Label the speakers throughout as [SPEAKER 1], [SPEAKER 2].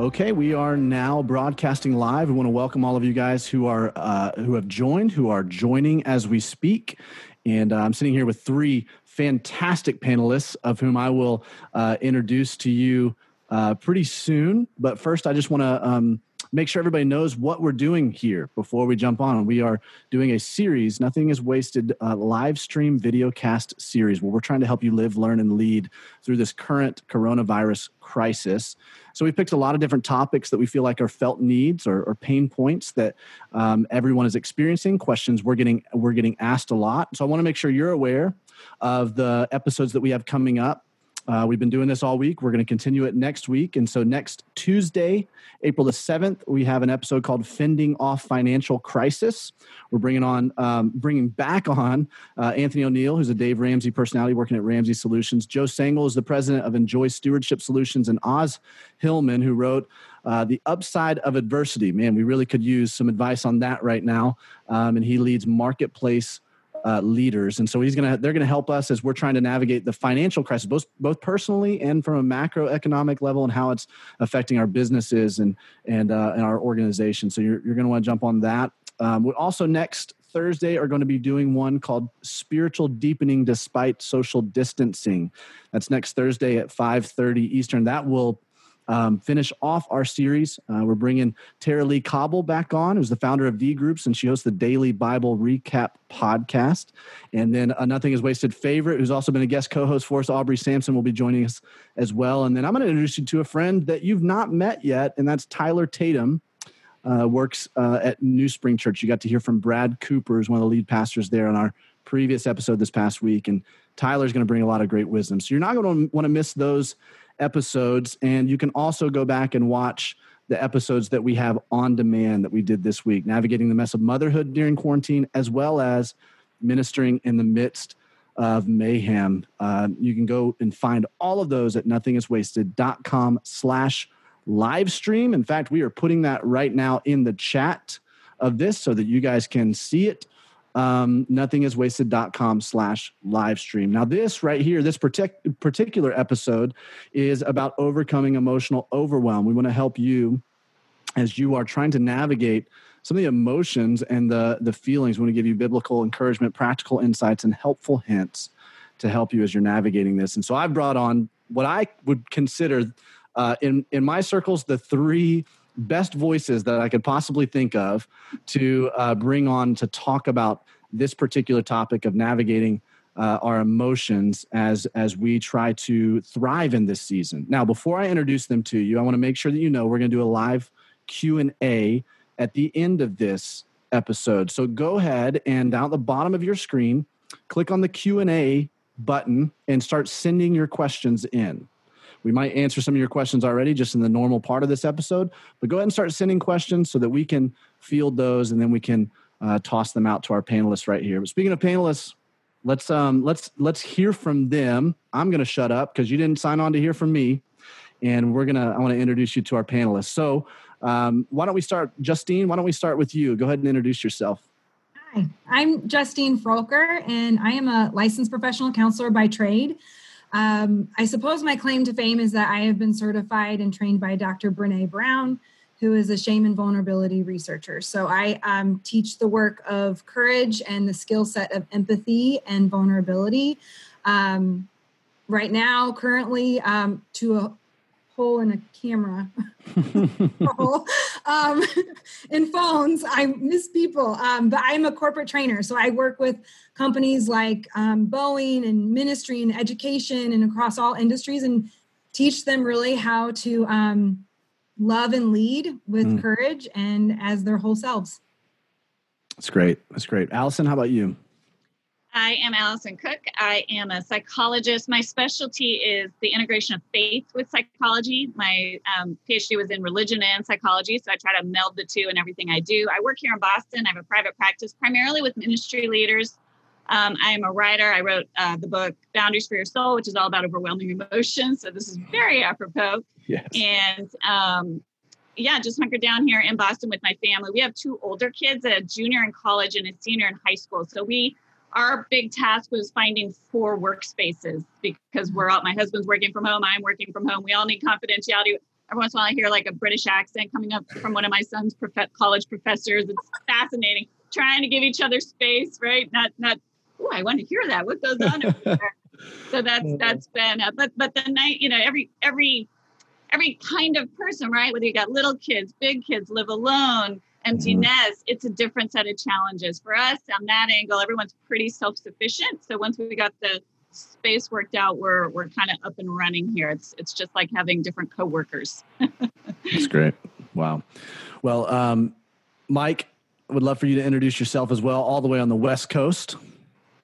[SPEAKER 1] Okay, we are now broadcasting live. We want to welcome all of you guys who are uh, who have joined, who are joining as we speak. And uh, I'm sitting here with three fantastic panelists, of whom I will uh, introduce to you uh, pretty soon. But first, I just want to um, make sure everybody knows what we're doing here before we jump on. We are doing a series, Nothing is Wasted, live stream video cast series where we're trying to help you live, learn, and lead through this current coronavirus crisis. So we picked a lot of different topics that we feel like are felt needs or, or pain points that um, everyone is experiencing. Questions we're getting we're getting asked a lot. So I want to make sure you're aware of the episodes that we have coming up. Uh, we've been doing this all week. We're going to continue it next week. And so, next Tuesday, April the 7th, we have an episode called Fending Off Financial Crisis. We're bringing on, um, bringing back on uh, Anthony O'Neill, who's a Dave Ramsey personality working at Ramsey Solutions. Joe Sangl is the president of INJOY Stewardship Solutions, and Os Hillman, who wrote uh, The Upside of Adversity. Man, we really could use some advice on that right now. Um, and he leads Marketplace uh, leaders, and so he's gonna they're gonna help us as we're trying to navigate the financial crisis, both both personally and from a macroeconomic level, and how it's affecting our businesses and and uh, and our organization. So you're you're gonna want to jump on that. Um, we also next Thursday are going to be doing one called Spiritual Deepening Despite Social Distancing. That's next Thursday at 5:30 Eastern. That will um, finish off our series. Uh, we're bringing Tara-Leigh Cobble back on, who's the founder of D Groups, and she hosts the Daily Bible Recap podcast. And then a Nothing is Wasted favorite, who's also been a guest co host for us, Aubrey Sampson, will be joining us as well. And then I'm going to introduce you to a friend that you've not met yet, and that's Tyler Tatum. Uh, works uh, at New Spring Church. You got to hear from Brad Cooper, who's one of the lead pastors there on our previous episode this past week. And Tyler's going to bring a lot of great wisdom. So you're not going to want to miss those episodes. And you can also go back and watch the episodes that we have on demand that we did this week, navigating the mess of motherhood during quarantine, as well as ministering in the midst of mayhem. Uh, you can go and find all of those at nothingiswasted.com slash live stream. In fact, we are putting that right now in the chat of this so that you guys can see it um, nothingiswasted.com slash live stream. Now, this right here, this partic- particular episode is about overcoming emotional overwhelm. We want to help you as you are trying to navigate some of the emotions and the, the feelings. We want to give you biblical encouragement, practical insights, and helpful hints to help you as you're navigating this. And so I've brought on what I would consider uh, in, in my circles the three best voices that I could possibly think of to uh, bring on to talk about this particular topic of navigating uh, our emotions as as we try to thrive in this season. Now, before I introduce them to you, I want to make sure that you know we're going to do a live Q and A at the end of this episode. So go ahead and down at the bottom of your screen, click on the Q and A button and start sending your questions in. We might answer some of your questions already just in the normal part of this episode, but go ahead and start sending questions so that we can field those and then we can uh, toss them out to our panelists right here. But speaking of panelists, let's um, let's let's hear from them. I'm going to shut up because you didn't sign on to hear from me, and we're gonna I want to introduce you to our panelists. So um, why don't we start, Justine? Why don't we start with you? Go ahead and introduce yourself.
[SPEAKER 2] Hi, I'm Justine Froelker, and I am a licensed professional counselor by trade. Um, I suppose my claim to fame is that I have been certified and trained by Dr. Brene Brown, who is a shame and vulnerability researcher. So I um, teach the work of courage and the skill set of empathy and vulnerability. Um, right now, currently, um, to a hole in a camera um, in phones. I miss people, um, but I'm a corporate trainer. So I work with companies like um, Boeing and ministry and education and across all industries and teach them really how to um, love and lead with mm. courage and as their whole selves.
[SPEAKER 1] That's great. That's great. Alison, how about you?
[SPEAKER 3] I am Alison Cook. I am a psychologist. My specialty is the integration of faith with psychology. My um, PhD was in religion and psychology, so I try to meld the two in everything I do. I work here in Boston. I have a private practice primarily with ministry leaders. Um, I am a writer. I wrote uh, the book Boundaries for Your Soul, which is all about overwhelming emotions. So this is very apropos. Yes. And um, yeah, just hunkered down here in Boston with my family. We have two older kids, a junior in college and a senior in high school. So we our big task was finding four workspaces because we're all my husband's working from home i'm working from home we all need confidentiality every once in a while I hear like a British accent coming up from one of my son's prof- college professors. It's fascinating. Trying to give each other space, right? Not not. Oh, I want to hear that. What goes on over there? So that's that's been. Uh, but but the night, you know, every every every kind of person, right? Whether you got little kids, big kids, live alone, empty mm-hmm. nest, it's a different set of challenges. For us, on that angle, everyone's pretty self-sufficient. So once we got the space worked out, we're we're kind of up and running here. It's it's just like having different coworkers.
[SPEAKER 1] That's great. Wow. Well, um, Mike, would love for you to introduce yourself as well, all the way on the West Coast.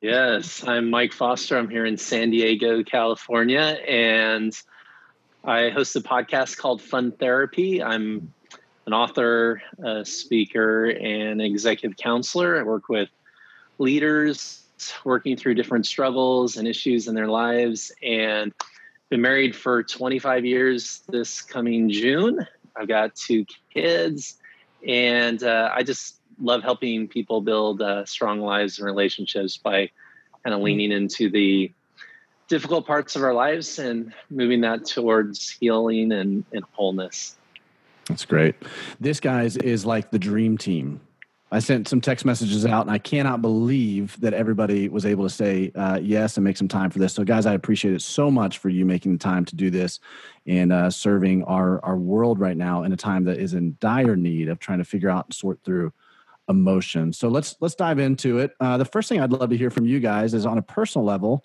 [SPEAKER 4] Yes, I'm Mike Foster. I'm here in San Diego, California, and I host a podcast called Fun Therapy. I'm an author, a speaker, and executive counselor. I work with leaders working through different struggles and issues in their lives and been married for 25 years this coming June. I've got two kids and uh, I just love helping people build uh, strong lives and relationships by kind of leaning into the difficult parts of our lives and moving that towards healing and, and wholeness.
[SPEAKER 1] That's great. This guys is like the dream team I sent some text messages out, and I cannot believe that everybody was able to say uh, yes and make some time for this. So, guys, I appreciate it so much for you making the time to do this and uh, serving our our world right now in a time that is in dire need of trying to figure out and sort through emotion. So let's let's dive into it. Uh, the first thing I'd love to hear from you guys is on a personal level.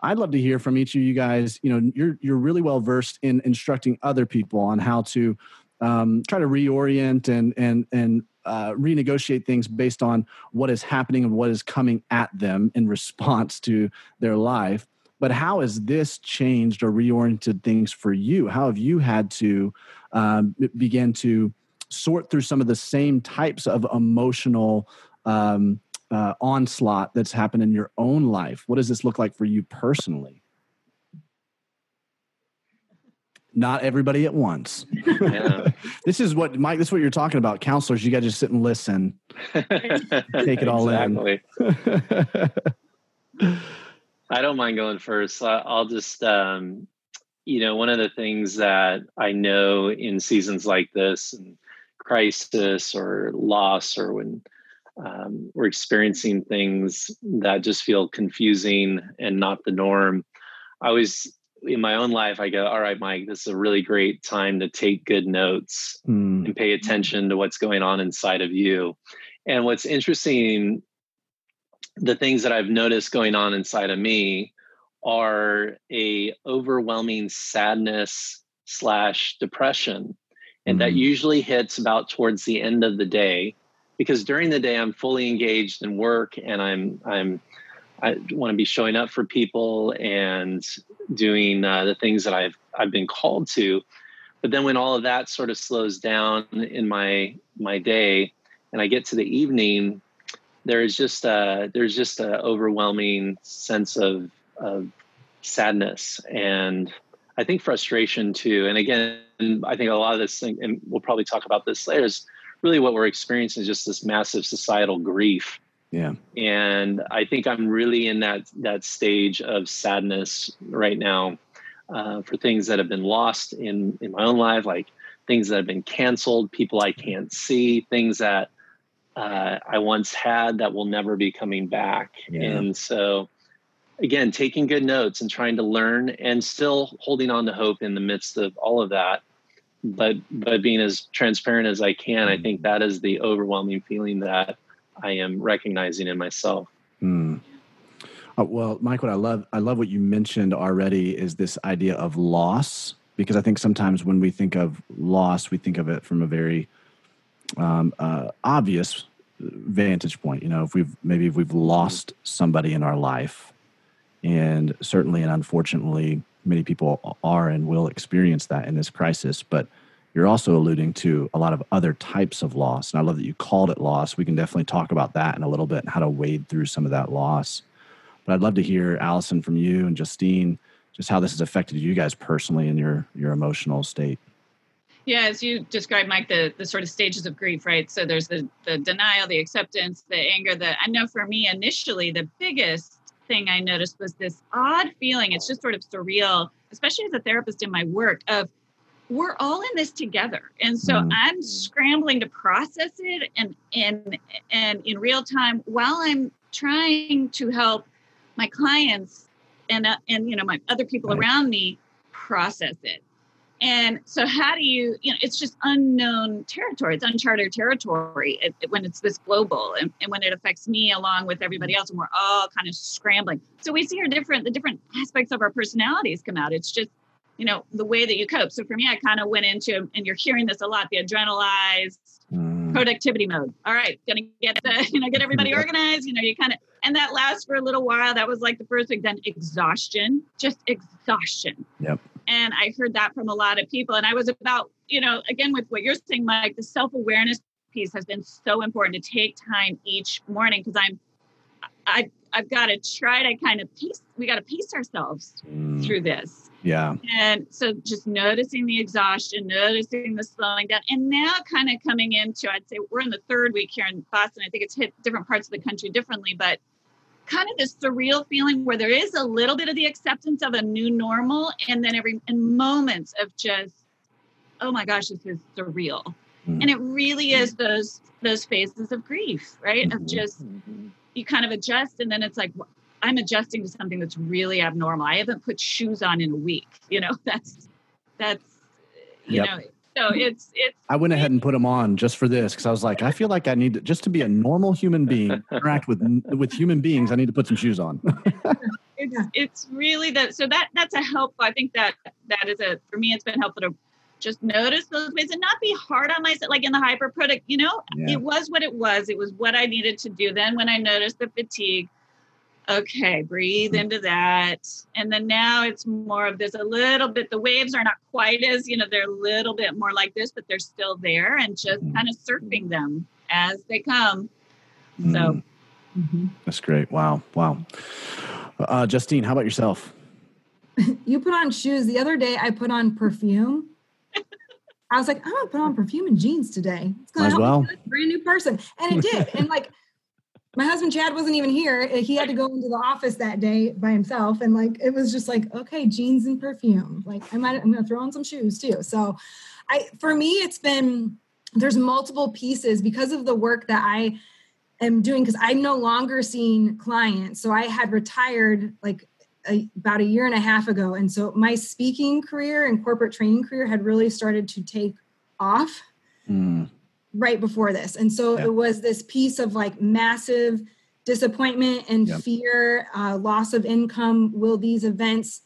[SPEAKER 1] I'd love to hear from each of you guys. You know, you're you're really well versed in instructing other people on how to um, try to reorient and and and uh, renegotiate things based on what is happening and what is coming at them in response to their life. But how has this changed or reoriented things for you? How have you had to um, begin to sort through some of the same types of emotional um, uh, onslaught that's happened in your own life? What does this look like for you personally? Not everybody at once. Yeah. this is what Mike. This is what you're talking about. Counselors, you got to just sit and listen, take it all in.
[SPEAKER 4] I don't mind going first. I'll just, um, you know, one of the things that I know in seasons like this, and crisis or loss, or when um, we're experiencing things that just feel confusing and not the norm. I always in my own life, I go, all right, Mike, this is a really great time to take good notes mm. and pay attention to what's going on inside of you. And what's interesting, the things that I've noticed going on inside of me are a overwhelming sadness slash depression. And mm. that hmm. usually hits about towards the end of the day because during the day I'm fully engaged in work and I'm I'm I want to be showing up for people and doing uh, the things that I've I've been called to. But then when all of that sort of slows down in my my day, and I get to the evening, there's just a there's just an overwhelming sense of of sadness and I think frustration too. And again, I think a lot of this thing, and we'll probably talk about this later, is really what we're experiencing is just this massive societal grief
[SPEAKER 1] yeah.
[SPEAKER 4] And I think I'm really in that that stage of sadness right now uh, for things that have been lost in in my own life, like things that have been canceled, people I can't see, things that uh, I once had that will never be coming back. Yeah. And so, again, taking good notes and trying to learn, and still holding on to hope in the midst of all of that. But but being as transparent as I can, I think that is the overwhelming feeling that I am recognizing in myself. Mm.
[SPEAKER 1] Uh, well, Mike, what I love, I love what you mentioned already is this idea of loss, because I think sometimes when we think of loss, we think of it from a very um, uh, obvious vantage point. You know, if we've maybe if we've lost somebody in our life, and certainly and unfortunately, many people are and will experience that in this crisis, but you're also alluding to a lot of other types of loss. And I love that you called it loss. We can definitely talk about that in a little bit and how to wade through some of that loss. But I'd love to hear, Alison, from you and Justine, just how this has affected you guys personally in your your emotional state.
[SPEAKER 3] Yeah, as you described, Mike, the, the sort of stages of grief, right? So there's the, the denial, the acceptance, the anger. The I know for me initially, the biggest thing I noticed was this odd feeling. It's just sort of surreal, especially as a therapist in my work, of we're all in this together. And so mm. i'm scrambling to process it and and and in real time while i'm trying to help my clients and uh, and you know my other people right. around me process it. And so how do you you know it's just unknown territory. It's uncharted territory it, it, when it's this global and, and when it affects me along with everybody else and we're all kind of scrambling. So we see our different the different aspects of our personalities come out. It's just you know the way that you cope. So for me i kind of went into and you're hearing this a lot the adrenalized mm. productivity mode. All right gonna get the you know get everybody organized you know you kind of and that lasts for a little while. That was like the first week then exhaustion just exhaustion.
[SPEAKER 1] Yep.
[SPEAKER 3] And i heard that from a lot of people and i was about you know again with what you're saying mike the self-awareness piece has been so important to take time each morning because i'm i i've got to try to kind of pace we got to pace ourselves mm. through this
[SPEAKER 1] yeah.
[SPEAKER 3] And so just noticing the exhaustion, noticing the slowing down, and now kind of coming into, I'd say we're in the third week here in Boston. I think it's hit different parts of the country differently, but kind of this surreal feeling where there is a little bit of the acceptance of a new normal, and then every and moments of just, oh my gosh, this is surreal. Mm-hmm. And it really is those those phases of grief, right? Mm-hmm. Of just mm-hmm. you kind of adjust, and then it's like, I'm adjusting to something that's really abnormal. I haven't put shoes on in a week. You know, that's that's you yep. know. So it's it's.
[SPEAKER 1] I went ahead and put them on just for this because I was like, I feel like I need to just to be a normal human being, interact with with human beings. I need to put some shoes on.
[SPEAKER 3] it's it's really that. So that that's a helpful. I think that that is a for me. It's been helpful to just notice those ways and not be hard on myself like in the hyper product you know yeah. it was what it was it was what i needed to do then when i noticed the fatigue okay breathe hmm. into that and then now it's more of this a little bit the waves are not quite as you know they're a little bit more like this but they're still there and just mm-hmm. kind of surfing them as they come mm-hmm. so
[SPEAKER 1] mm-hmm. that's great wow wow uh, justine how about yourself
[SPEAKER 2] you put on shoes the other day i put on perfume I was like, I'm gonna put on perfume and jeans today. It's gonna
[SPEAKER 1] Might help well. me
[SPEAKER 2] a brand new person. And it did. and like my husband Chad wasn't even here. He had to go into the office that day by himself. And like it was just like, okay, jeans and perfume. Like I might I'm gonna throw on some shoes too. So I for me it's been there's multiple pieces because of the work that I am doing because I'm no longer seeing clients. So I had retired like a, about a year and a half ago. And so my speaking career and corporate training career had really started to take off. Mm right before this. And so yeah. it was this piece of like massive disappointment and yep. fear, uh, loss of income. Will these events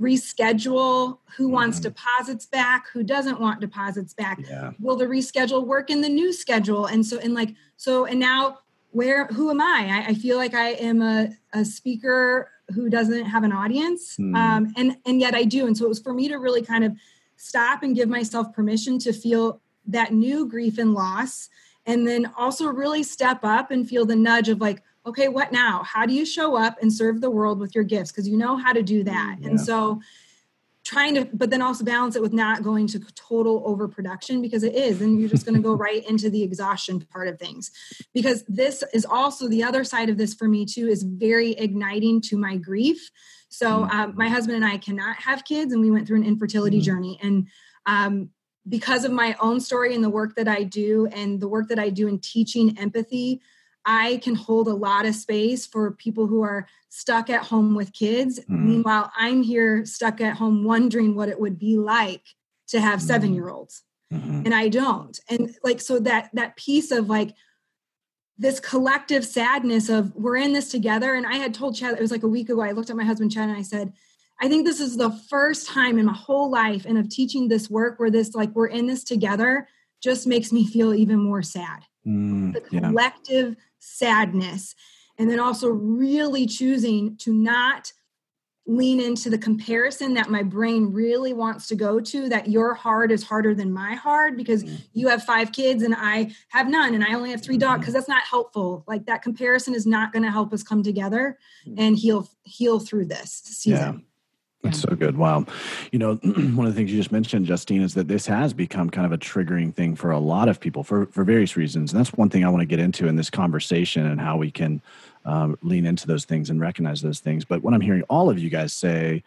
[SPEAKER 2] reschedule? Who mm-hmm. wants deposits back? Who doesn't want deposits back? Yeah. Will the reschedule work in the new schedule? And so, and like, so, and now where, who am I? I, I feel like I am a, a speaker who doesn't have an audience. Mm. Um, and, and yet I do. And so it was for me to really kind of stop and give myself permission to feel that new grief and loss and then also really step up and feel the nudge of like okay what now how do you show up and serve the world with your gifts because you know how to do that yeah. and so trying to but then also balance it with not going to total overproduction because it is and you're just going to go right into the exhaustion part of things because this is also the other side of this for me too is very igniting to my grief so mm. um, my husband and i cannot have kids and we went through an infertility mm. journey and um, because of my own story and the work that I do and the work that I do in teaching empathy, I can hold a lot of space for people who are stuck at home with kids. Mm. Meanwhile, I'm here stuck at home wondering what it would be like to have mm. 7 year olds. Mm-hmm. And I don't. And like so that that piece of like this collective sadness of we're in this together. And I had told Chad, it was like a week ago, I looked at my husband Chad and I said, I think this is the first time in my whole life and of teaching this work where this like we're in this together just makes me feel even more sad. Mm, the collective yeah. sadness. And then also really choosing to not lean into the comparison that my brain really wants to go to that your heart is harder than my heart because mm. you have five kids and I have none and I only have three dogs because mm-hmm. that's not helpful. Like that comparison is not going to help us come together mm. and heal heal through this season.
[SPEAKER 1] That's so good. Wow. You know, one of the things you just mentioned, Justine, is that this has become kind of a triggering thing for a lot of people for, for various reasons. And that's one thing I want to get into in this conversation and how we can um, lean into those things and recognize those things. But what I'm hearing all of you guys say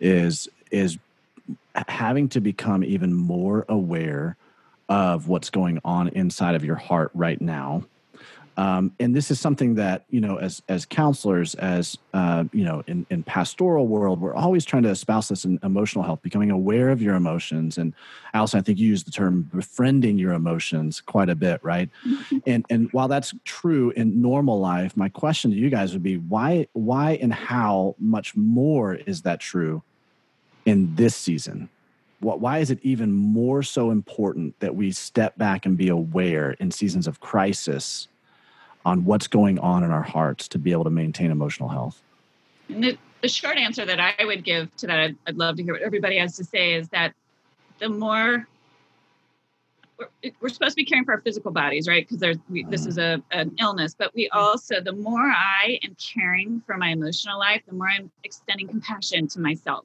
[SPEAKER 1] is, is having to become even more aware of what's going on inside of your heart right now um, and this is something that you know, as as counselors, as uh, you know, in in pastoral world, we're always trying to espouse this in emotional health, becoming aware of your emotions. And Alison, I think you use the term befriending your emotions quite a bit, right? Mm-hmm. And and while that's true in normal life, my question to you guys would be why why and how much more is that true in this season? What, why is it even more so important that we step back and be aware in seasons of crisis on what's going on in our hearts to be able to maintain emotional health?
[SPEAKER 3] The, the, short answer that I would give to that, I'd, I'd love to hear what everybody has to say, is that the more we're, we're supposed to be caring for our physical bodies, right? Because there's we, this mm-hmm. is a an illness, but we also the more I am caring for my emotional life, the more I'm extending compassion to myself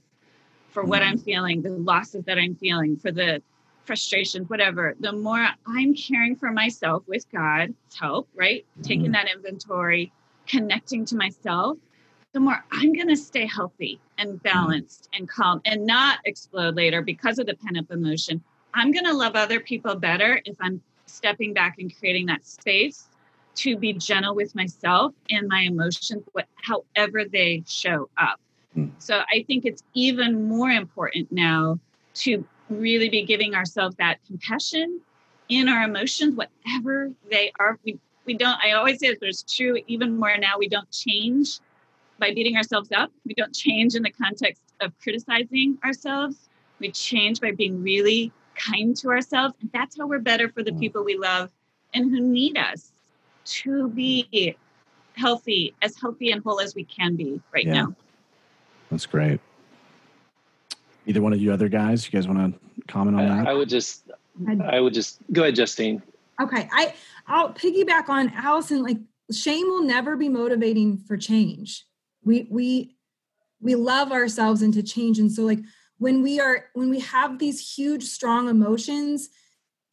[SPEAKER 3] for what mm-hmm. I'm feeling, the losses that I'm feeling, for the frustrations, whatever, the more I'm caring for myself with God's help, right? Mm-hmm. Taking that inventory, connecting to myself, the more I'm going to stay healthy and mm-hmm. balanced and calm and not explode later because of the pent up emotion. I'm going to love other people better if I'm stepping back and creating that space to be gentle with myself and my emotions, however they show up. Mm. So I think it's even more important now to really be giving ourselves that compassion in our emotions, whatever they are. We, we don't, I always say this, but it's true even more now, we don't change by beating ourselves up. We don't change in the context of criticizing ourselves. We change by being really kind to ourselves. And that's how we're better for the mm. people we love and who need us to be healthy, as healthy and whole as we can be right yeah. now.
[SPEAKER 1] That's great. Either one of you other guys, you guys want to comment on that?
[SPEAKER 4] I would just, I would just go ahead, Justine.
[SPEAKER 2] Okay, I I'll piggyback on Alison. Like shame will never be motivating for change. We we we love ourselves into change, and so like when we are when we have these huge strong emotions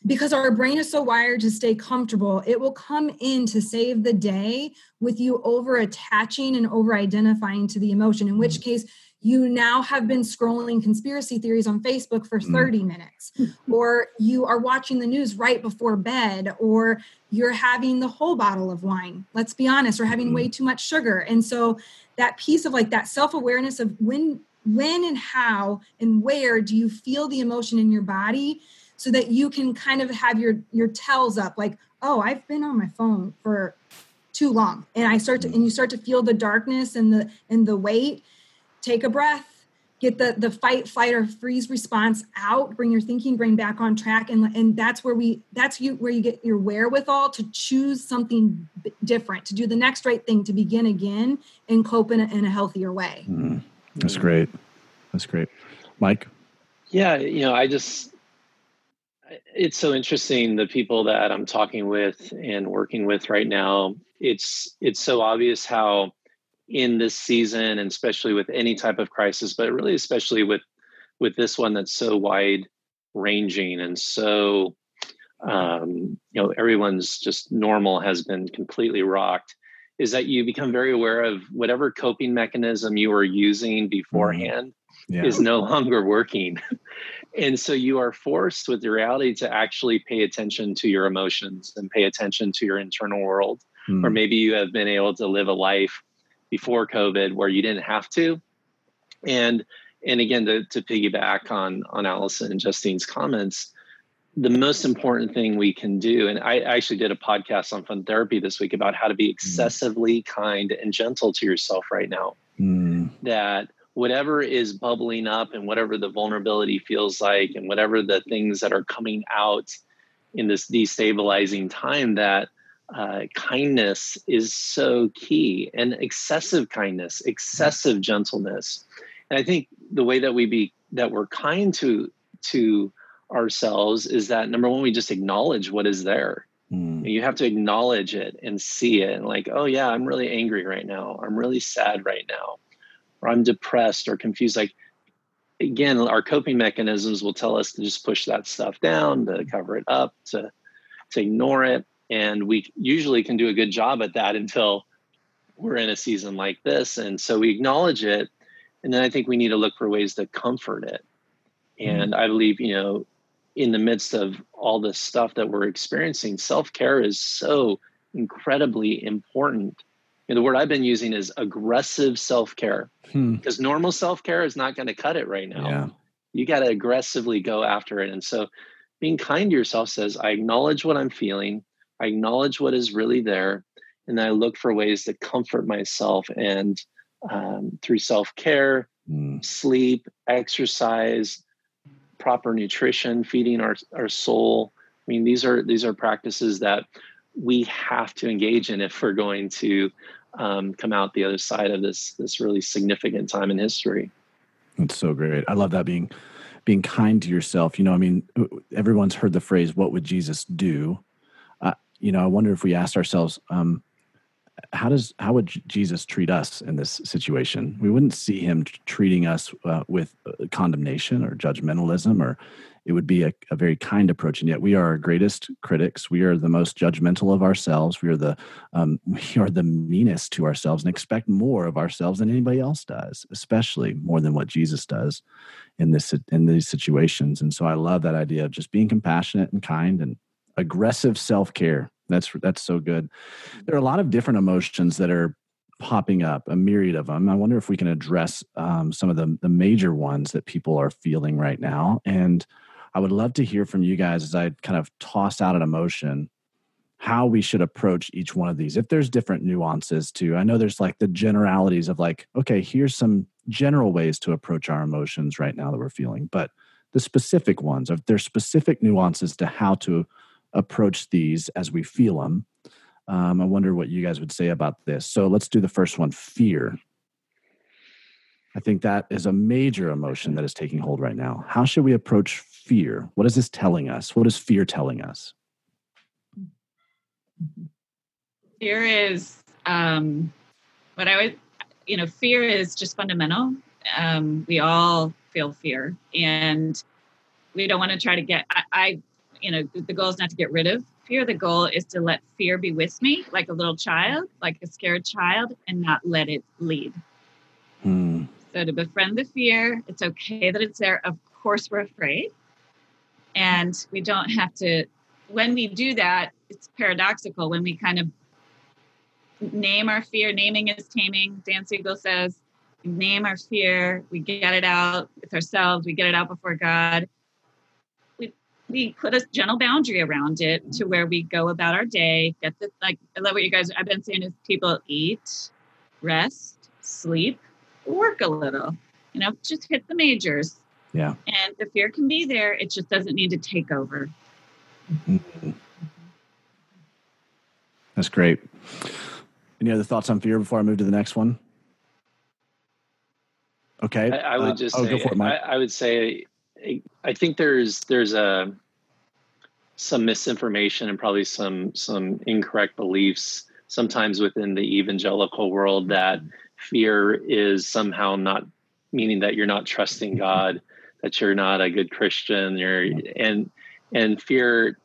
[SPEAKER 2] because our brain is so wired to stay comfortable, it will come in to save the day with you over attaching and over identifying to the emotion, in which mm. case you now have been scrolling conspiracy theories on Facebook for mm. 30 minutes, or you are watching the news right before bed, or you're having the whole bottle of wine. Let's be honest, or having way mm. too much sugar. And so that piece of like that self-awareness of when when and how and where do you feel the emotion in your body so that you can kind of have your your tells up like oh i've been on my phone for too long and i start to and you start to feel the darkness and the and the weight take a breath get the the fight flight or freeze response out bring your thinking brain back on track and and that's where we that's you where you get your wherewithal to choose something different to do the next right thing to begin again and cope in a, in a healthier way.
[SPEAKER 1] Mm, that's great. That's great. Mike?
[SPEAKER 4] Yeah you know i just it's so interesting the people that i'm talking with and working with right now. It's it's so obvious how in this season and especially with any type of crisis but really especially with with this one that's so wide ranging and so um, you know everyone's just normal has been completely rocked is that you become very aware of whatever coping mechanism you were using beforehand mm-hmm. yeah. is no longer working and so you are forced with the reality to actually pay attention to your emotions and pay attention to your internal world mm. or maybe you have been able to live a life before COVID where you didn't have to. And and again to, to piggyback on on Alison and Justine's comments, the most important thing we can do, and I actually did a podcast on fun therapy this week about how to be mm. excessively mm. kind and gentle to yourself right now. Mm. That whatever is bubbling up and whatever the vulnerability feels like and whatever the things that are coming out in this destabilizing time that uh, kindness is so key and excessive kindness excessive gentleness. And i think the way that we be that we're kind to to ourselves is that number one we just acknowledge what is there. Mm. you have to acknowledge it and see it and like oh yeah i'm really angry right now. I'm really sad right now. Or i'm depressed or confused. Like again our coping mechanisms will tell us to just push that stuff down to cover it up to to ignore it and we usually can do a good job at that until we're in a season like this. And so we acknowledge it. And then I think we need to look for ways to comfort it. And I believe, you know, in the midst of all this stuff that we're experiencing, self care is so incredibly important. And the word I've been using is aggressive self care
[SPEAKER 1] Hmm.
[SPEAKER 4] because normal self care is not going to cut it right now.
[SPEAKER 1] Yeah.
[SPEAKER 4] You got to aggressively go after it. And so being kind to yourself says, I acknowledge what I'm feeling, I acknowledge what is really there, and I look for ways to comfort myself. And um, through self care,
[SPEAKER 1] Mm.
[SPEAKER 4] sleep, exercise, proper nutrition, feeding our, our soul. I mean, these are these are practices that we have to engage in if we're going to um, come out the other side of this this really significant time in history.
[SPEAKER 1] It's so great. I love that being being kind to yourself. You know, I mean, everyone's heard the phrase "What would Jesus do?" You know, I wonder if we asked ourselves, um, how does how would Jesus treat us in this situation? We wouldn't see him treating us uh, with uh, condemnation or judgmentalism, or it would be a, a very kind approach. And yet, we are our greatest critics. We are the most judgmental of ourselves. We are the um, we are the meanest to ourselves and expect more of ourselves than anybody else does, especially more than what Jesus does in this in these situations. And so, I love that idea of just being compassionate and kind and aggressive self care. That's that's so good. There are a lot of different emotions that are popping up, a myriad of them. I wonder if we can address um, some of the the major ones that people are feeling right now. And I would love to hear from you guys as I kind of toss out an emotion how we should approach each one of these if there's different nuances too i know there's like the generalities of like okay here's some general ways to approach our emotions right now that we're feeling but the specific ones if there's specific nuances to how to approach these as we feel them um, i wonder what you guys would say about this. So let's do the first one fear. I think that is a major emotion that is taking hold right now. How should we approach fear? What is this telling us? What is fear telling us?
[SPEAKER 3] Fear is um, what I would, you know, fear is just fundamental. Um, we all feel fear, and we don't want to try to get. I, I, you know, the, goal is not to get rid of fear. The goal is to let fear be with me, like a little child, like a scared child, and not let it lead.
[SPEAKER 1] Hmm.
[SPEAKER 3] So to befriend the fear, it's okay that it's there. Of course, we're afraid, and we don't have to. When we do that, it's paradoxical. When we kind of name our fear, naming is taming. Dan Siegel says, name our fear, we get it out with ourselves, we get it out before God. We we put a gentle boundary around it to where we go about our day. Get the like. I love what you guys. I've been saying is people eat, rest, sleep, work a little. You know, just hit the majors.
[SPEAKER 1] Yeah.
[SPEAKER 3] And the fear can be there. It just doesn't need to take over.
[SPEAKER 1] Mhm. That's great. Any other thoughts on fear before I move to the next one? Okay.
[SPEAKER 4] I, I would
[SPEAKER 1] Uh,
[SPEAKER 4] just
[SPEAKER 1] oh,
[SPEAKER 4] say,
[SPEAKER 1] go for it, Mike.
[SPEAKER 4] I, I would say, I- think there's there's a some misinformation and probably some some incorrect beliefs sometimes within the evangelical world that fear is somehow not meaning that you're not trusting God, that you're not a good Christian, you're and and fear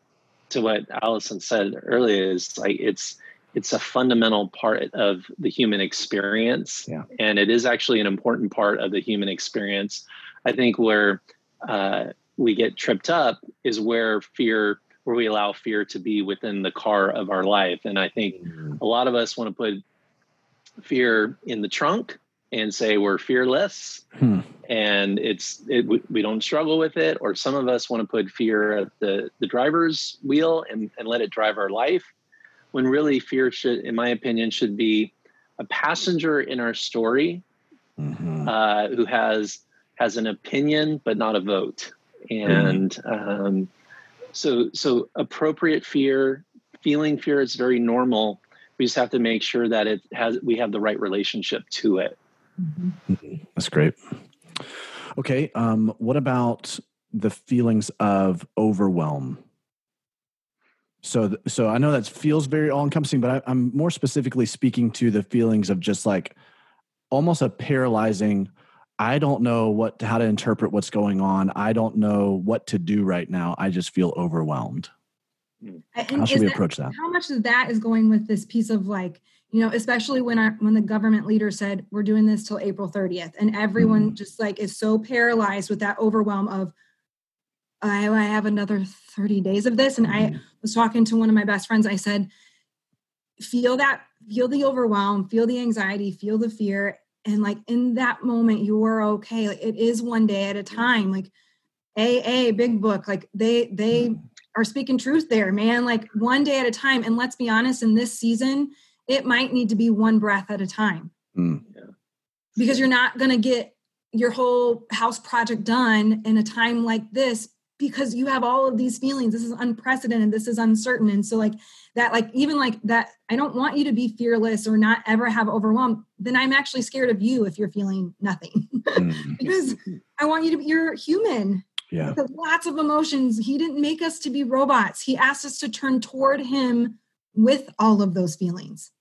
[SPEAKER 4] to what Alison said earlier is like it's it's a fundamental part of the human experience
[SPEAKER 1] Yeah.
[SPEAKER 4] and it is actually an important part of the human experience i think where uh, we get tripped up is where fear where we allow fear to be within the car of our life and i think a lot of us want to put fear in the trunk and say we're fearless
[SPEAKER 1] Hmm.
[SPEAKER 4] and it's it, we, we don't struggle with it or some of us want to put fear at the the driver's wheel and, and let it drive our life when really fear should in my opinion should be a passenger in our story
[SPEAKER 1] Mhm.
[SPEAKER 4] uh, who has has an opinion but not a vote and um, so so appropriate fear feeling fear is very normal we just have to make sure that it has we have the right relationship to it
[SPEAKER 1] Mhm. That's great. Okay. Um, what about the feelings of overwhelm? So, th- so I know that feels very all encompassing, but I, I'm more specifically speaking to the feelings of just like almost a paralyzing. I don't know what how to interpret what's going on. I don't know what to do right now. I just feel overwhelmed.
[SPEAKER 2] And
[SPEAKER 1] How should
[SPEAKER 2] is
[SPEAKER 1] we
[SPEAKER 2] that-
[SPEAKER 1] approach that?
[SPEAKER 2] how much of that is going with this piece of like you know especially when our when the government leader said we're doing this till april 30th and everyone mm-hmm. just like is so paralyzed with that overwhelm of I, I have another 30 days of this and mm-hmm. i was talking to one of my best friends i said feel that feel the overwhelm feel the anxiety feel the fear and like in that moment you are okay like it is one day at a time like aa big book like they they mm-hmm. are speaking truth there man like one day at a time and let's be honest in this season it might need to be one breath at a time mm. because you're not going to get your whole house project done in a time like this because you have all of these feelings this is unprecedented this is uncertain and so like that like even like that i don't want you to be fearless or not ever have overwhelm then i'm actually scared of you if you're feeling nothing mm. because i want you to be you're human
[SPEAKER 1] yeah
[SPEAKER 2] lots of emotions he didn't make us to be robots he asked us to turn toward him with all of those feelings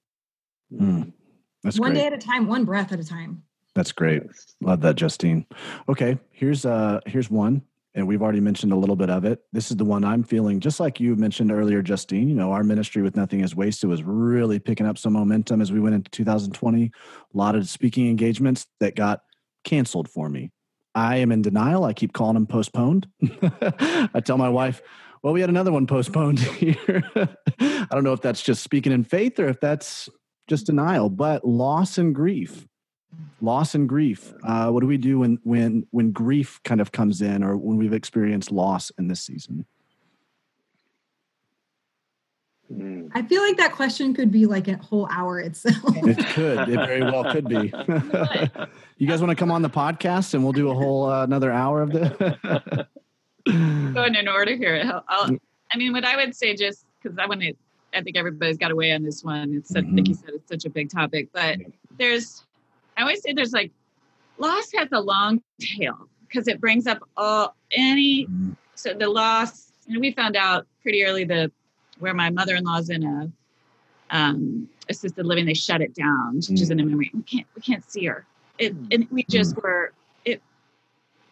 [SPEAKER 1] Mm, that's
[SPEAKER 2] one
[SPEAKER 1] great.
[SPEAKER 2] day at a time, one breath at a time.
[SPEAKER 1] That's great. Love that, Justine. Okay, here's uh here's one, and we've already mentioned a little bit of it. This is the one I'm feeling, just like you mentioned earlier, Justine. You know, our ministry with Nothing is Wasted was really picking up some momentum as we went into 2020. A lot of speaking engagements that got canceled for me. I am in denial. I keep calling them postponed. I tell my wife, well, we had another one postponed here. I don't know if that's just speaking in faith or if that's just denial, but loss and grief. Loss and grief. Uh, what do we do when when when grief kind of comes in, or when we've experienced loss in this season?
[SPEAKER 2] I feel like that question could be like a whole hour itself.
[SPEAKER 1] It could. It very well could be. you guys want to come on the podcast and we'll do a whole uh, another hour of this?
[SPEAKER 3] Going in order here. I'll, I mean, what I would say, just because I want to I think everybody's got a way on this one. It's such, mm-hmm. like you said, it's such a big topic. But there's, I always say there's like, loss has a long tail because it brings up all any. Mm-hmm. So the loss, know, we found out pretty early the where my mother-in-law's in a um, assisted living, they shut it down. Mm-hmm. She's in a memory. We can't we can't see her. It mm. and we just mm. were it,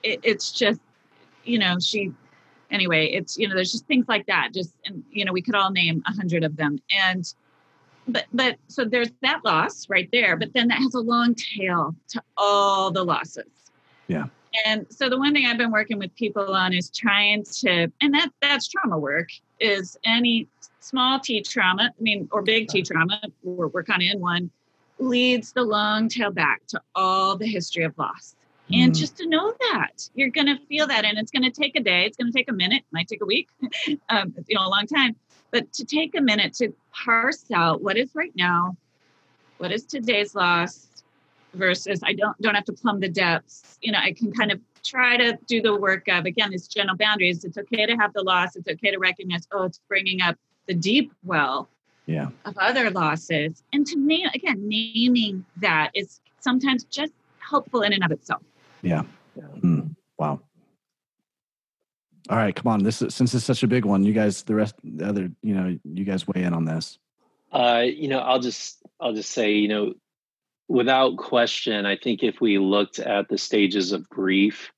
[SPEAKER 3] it. It's just you know she anyway, it's you know, there's just things like that. Just and you know, we could all name a hundred of them. And but but so there's that loss right there, but then that has a long tail to all the losses.
[SPEAKER 1] Yeah.
[SPEAKER 3] And so the one thing I've been working with people on is trying to, and that that's trauma work, is any small T trauma, I mean, or big T trauma, we're, we're kind of in one, leads the long tail back to all the history of loss. And mm. just to know that you're going to feel that, and it's going to take a day, it's going to take a minute, might take a week, um, you know, a long time. But to take a minute to parse out what is right now, what is today's loss versus I don't don't have to plumb the depths. You know, I can kind of try to do the work of again these general boundaries. It's okay to have the loss. It's okay to recognize. Oh, it's bringing up the deep well
[SPEAKER 1] yeah.
[SPEAKER 3] of other losses, and to name again naming that is sometimes just helpful in and of itself.
[SPEAKER 1] Yeah. Mm, wow. All right, come on. This is, since it's such a big one, you guys, the rest, the other, you know, you guys weigh in on this.
[SPEAKER 4] Uh, you know, I'll just, I'll just say, you know, without question, I think if we looked at the stages of grief,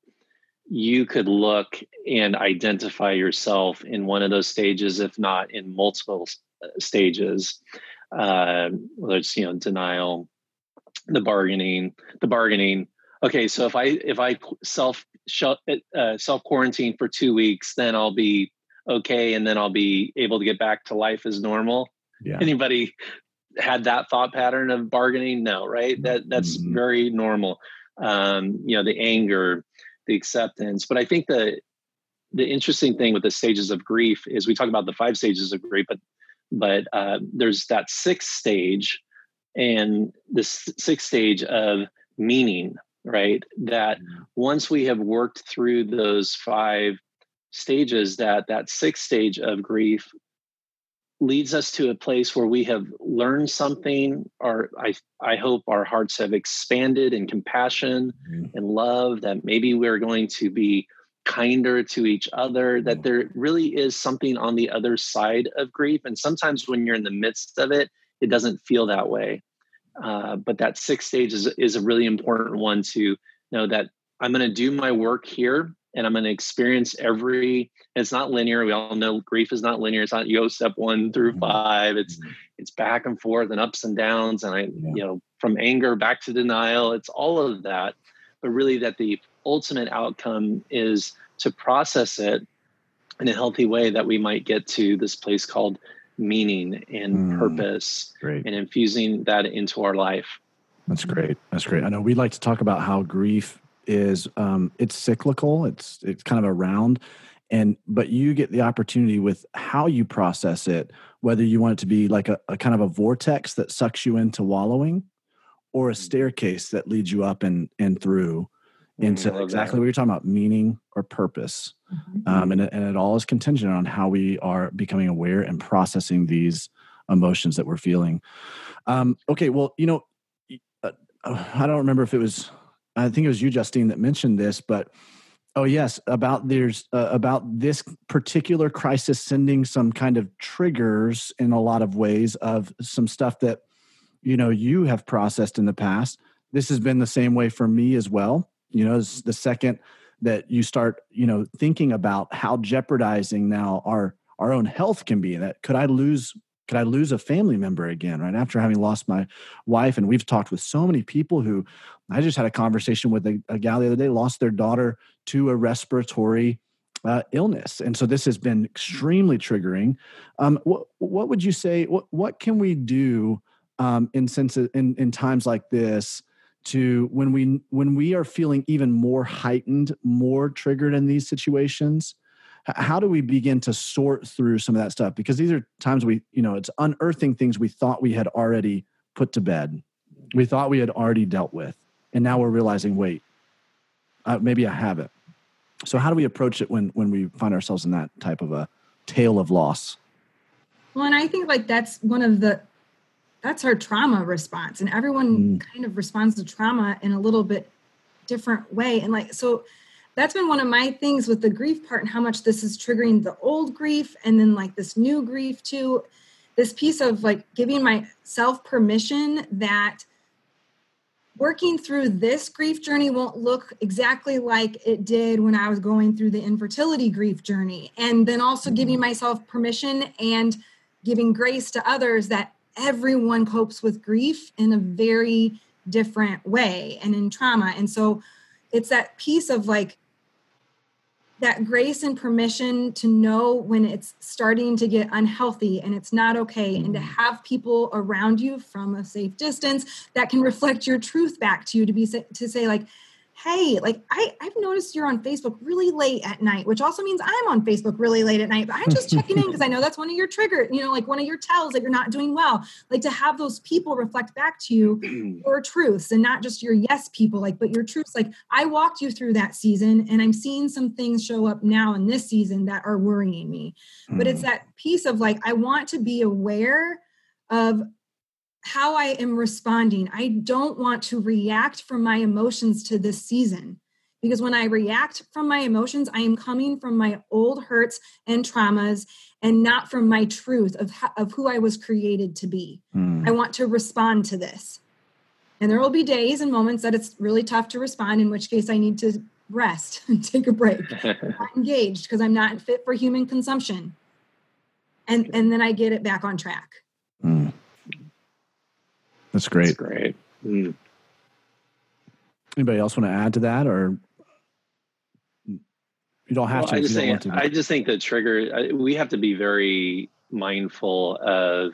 [SPEAKER 4] you could look and identify yourself in one of those stages, if not in multiple uh, stages. Uh, whether it's you know denial, the bargaining, the bargaining, okay so if i if i self uh, self quarantine for two weeks then i'll be okay and then i'll be able to get back to life as normal. Yeah. anybody had that thought pattern of bargaining? No right? That that's mm-hmm. very normal. Um you know the anger the acceptance. But i think the the interesting thing with the stages of grief is we talk about the five stages of grief but but uh, there's that sixth stage and this sixth stage of meaning right? That mm-hmm. once we have worked through those five stages, that that sixth stage of grief leads us to a place where we have learned something or i i hope our hearts have expanded in compassion mm-hmm. and love that maybe we're going to be kinder to each other that mm-hmm. there really is something on the other side of grief and sometimes when you're in the midst of it it doesn't feel that way uh, but that sixth stage is, is a really important one to know that I'm going to do my work here and I'm going to experience every. It's not linear. We all know grief is not linear. It's not you go step one through mm-hmm. five. It's mm-hmm. it's back and forth and ups and downs, and I you know from anger back to denial. It's all of that, but really that the ultimate outcome is to process it in a healthy way that we might get to this place called meaning and mm, purpose great. and infusing that into our life.
[SPEAKER 1] That's great. That's great. I know we like to talk about how grief is um, it's cyclical. It's it's kind of around, and but you get the opportunity with how you process it, whether you want it to be like a, a kind of a vortex that sucks you into wallowing, or a mm. staircase that leads you up and and through into mm, exactly that. what you're talking about meaning or purpose mm-hmm. um, and, it, and it all is contingent on how we are becoming aware and processing these emotions that we're feeling um, okay well you know uh, i don't remember if it was i think it was you justine that mentioned this but oh yes about there's uh, about this particular crisis sending some kind of triggers in a lot of ways of some stuff that you know you have processed in the past this has been the same way for me as well you know the second that you start you know thinking about how jeopardizing now our our own health can be that could i lose could i lose a family member again right? After having lost my wife and we've talked with so many people who i just had a conversation with a, a gal the other day lost their daughter to a respiratory uh, illness. And so this has been extremely triggering. Um, what, what would you say what, what can we do um, in sense in, in times like this to when we when we are feeling even more heightened more triggered in these situations how do we begin to sort through some of that stuff? Because these are times we you know it's unearthing things we thought we had already put to bed we thought we had already dealt with and now we're realizing wait uh, maybe i have it so how do we approach it when when we find ourselves in that type of a tale of loss?
[SPEAKER 2] Well and i think like that's one of the that's our trauma response and everyone mm. kind of responds to trauma in a little bit different way and like so that's been one of my things with the grief part and how much this is triggering the old grief and then like this new grief too this piece of like giving myself permission that working through this grief journey won't look exactly like it did when I was going through the infertility grief journey. And then also giving mm-hmm. myself permission and giving grace to others that everyone copes with grief in a very different way and in trauma. And so it's that piece of like that grace and permission to know when it's starting to get unhealthy and it's not okay and to mm-hmm. have people around you from a safe distance that can reflect your truth back to you to be to say like hey, like I, I've noticed you're on Facebook really late at night, which also means I'm on Facebook really late at night. But I'm just checking in because I know that's one of your triggers, you know, like one of your tells that you're not doing well. Like to have those people reflect back to you your truths and not just your yes people, like, but your truths. Like I walked you through that season and I'm seeing some things show up now in this season that are worrying me. Mm. But it's mm. that piece of like, I want to be aware of how I am responding. I don't want to react from my emotions to this season because when I react from my emotions, I am coming from my old hurts and traumas and not from my truth of, of who I was created to be. Mm. I want to respond to this. And there will be days and moments that it's really tough to respond, in which case I need to rest and take a break, not engaged because I'm not fit for human consumption. And, and then I get it back on track. Mm.
[SPEAKER 1] That's great. That's
[SPEAKER 4] great. Mm.
[SPEAKER 1] Anybody else want to add to that, or you don't have well, to?
[SPEAKER 4] I just think I just think the trigger. We have to be very mindful of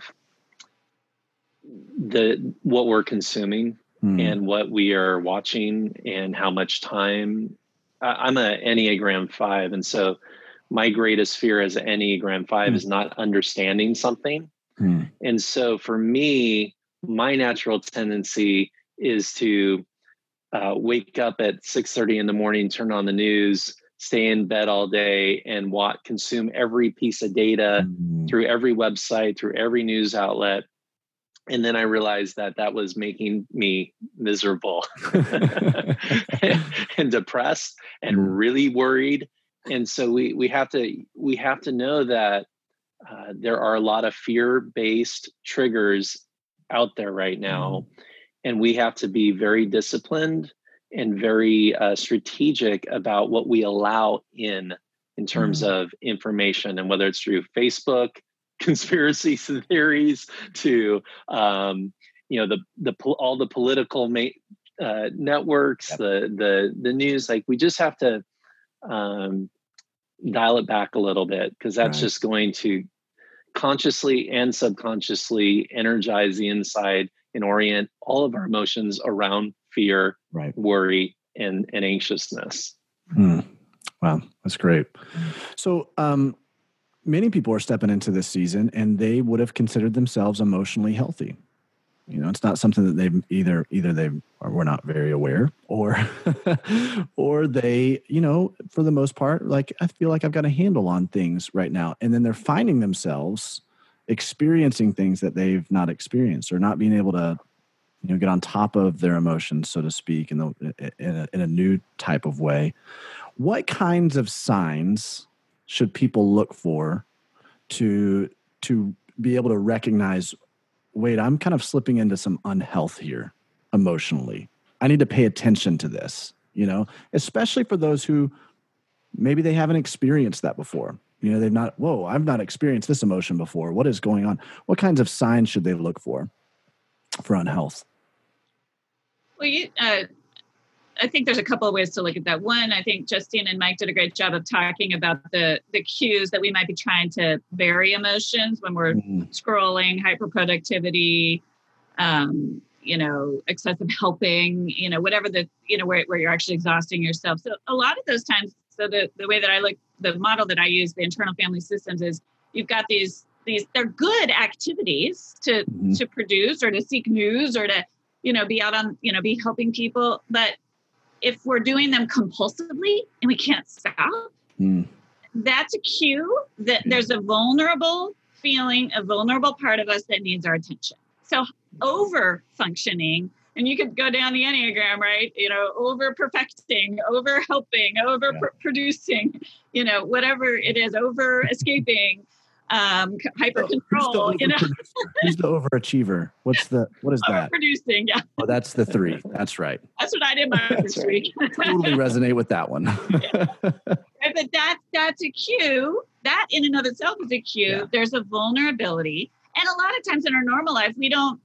[SPEAKER 4] the what we're consuming mm. and what we are watching and how much time. I'm a Enneagram five, and so my greatest fear as an Enneagram five mm. is not understanding something. Mm. And so for me, my natural tendency is to uh, wake up at 6.30 in the morning turn on the news stay in bed all day and watch consume every piece of data mm. through every website through every news outlet and then i realized that that was making me miserable and depressed and mm. really worried and so we we have to we have to know that uh, there are a lot of fear based triggers out there right now. Mm-hmm. And we have to be very disciplined and very uh, strategic about what we allow in in terms mm. of information and whether it's through facebook conspiracy theories to um, you know the the all the political ma- uh, networks yep. the the the news like we just have to um, dial it back a little bit because that's right. just going to consciously and subconsciously energize the inside and orient all of our emotions around fear, right. worry, and, and anxiousness.
[SPEAKER 1] Hmm. Wow, that's great. So, um, many people are stepping into this season and they would have considered themselves emotionally healthy. You know, it's not something that they've either either they were not very aware or or they, you know, for the most part, like I feel like I've got a handle on things right now. And then they're finding themselves experiencing things that they've not experienced or not being able to you know get on top of their emotions so to speak in, the, in, a, in a new type of way what kinds of signs should people look for to to be able to recognize wait i'm kind of slipping into some unhealth here emotionally. I need to pay attention to this you know especially for those who maybe they haven't experienced that before. You know they've not whoa i've not experienced this emotion before. What is going on? What kinds of signs should they look for for unhealth?
[SPEAKER 3] Well you uh, i think there's a couple of ways to look at that one i think justine and mike did a great job of talking about the the cues that we might be trying to vary emotions when we're mm-hmm. scrolling hyperproductivity um, you know excessive helping you know whatever the you know where, where you're actually exhausting yourself so a lot of those times so the, the way that i look the model that I use, the internal family systems, is you've got these these they're good activities to mm-hmm. to produce or to seek news or to you know be out on you know be helping people, but if we're doing them compulsively and we can't stop, mm. that's a cue that there's a vulnerable feeling, a vulnerable part of us that needs our attention. So over functioning and you could go down the enneagram right you know over perfecting over helping over yeah. producing you know whatever it is over escaping um hyper control you know?
[SPEAKER 1] who's the overachiever. What's the what is that?
[SPEAKER 3] Producing yeah.
[SPEAKER 1] Oh that's the three. That's right.
[SPEAKER 3] That's what i did my week.
[SPEAKER 1] totally resonate with that one.
[SPEAKER 3] Yeah. but that's that's a cue. That in and of itself is a cue. Yeah. there's a vulnerability. And a lot of times in our normal life we don't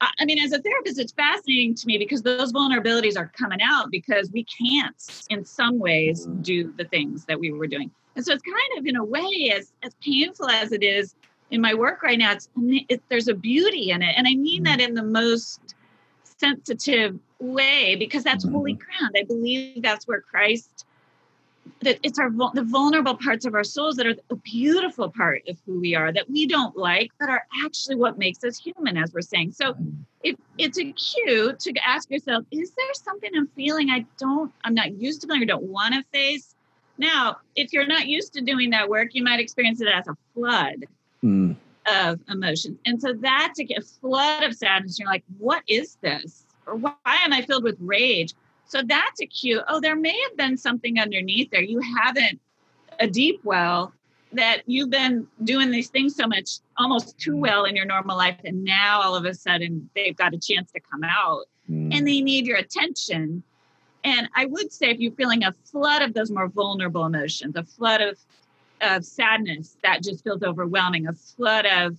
[SPEAKER 3] I mean, as a therapist, it's fascinating to me because those vulnerabilities are coming out because we can't, in some ways, mm-hmm. do the things that we were doing. And so it's kind of, in a way, as as painful as it is in my work right now, it's it, there's a beauty in it, and I mean that in the most sensitive way because that's holy mm-hmm. ground. I believe that's where Christ that it's our the vulnerable parts of our souls that are a beautiful part of who we are that we don't like but are actually what makes us human as we're saying so it, it's a cue to ask yourself is there something i'm feeling i don't i'm not used to feeling or don't want to face now if you're not used to doing that work you might experience it as a flood mm. of emotions and so that's a, a flood of sadness you're like what is this or why am i filled with rage so that's a cue. Oh, there may have been something underneath there. You haven't a deep well that you've been doing these things so much almost too mm. well in your normal life and now all of a sudden they've got a chance to come out mm. and they need your attention and i would say if you're feeling a flood of those more vulnerable emotions a flood of of sadness that just feels overwhelming a flood of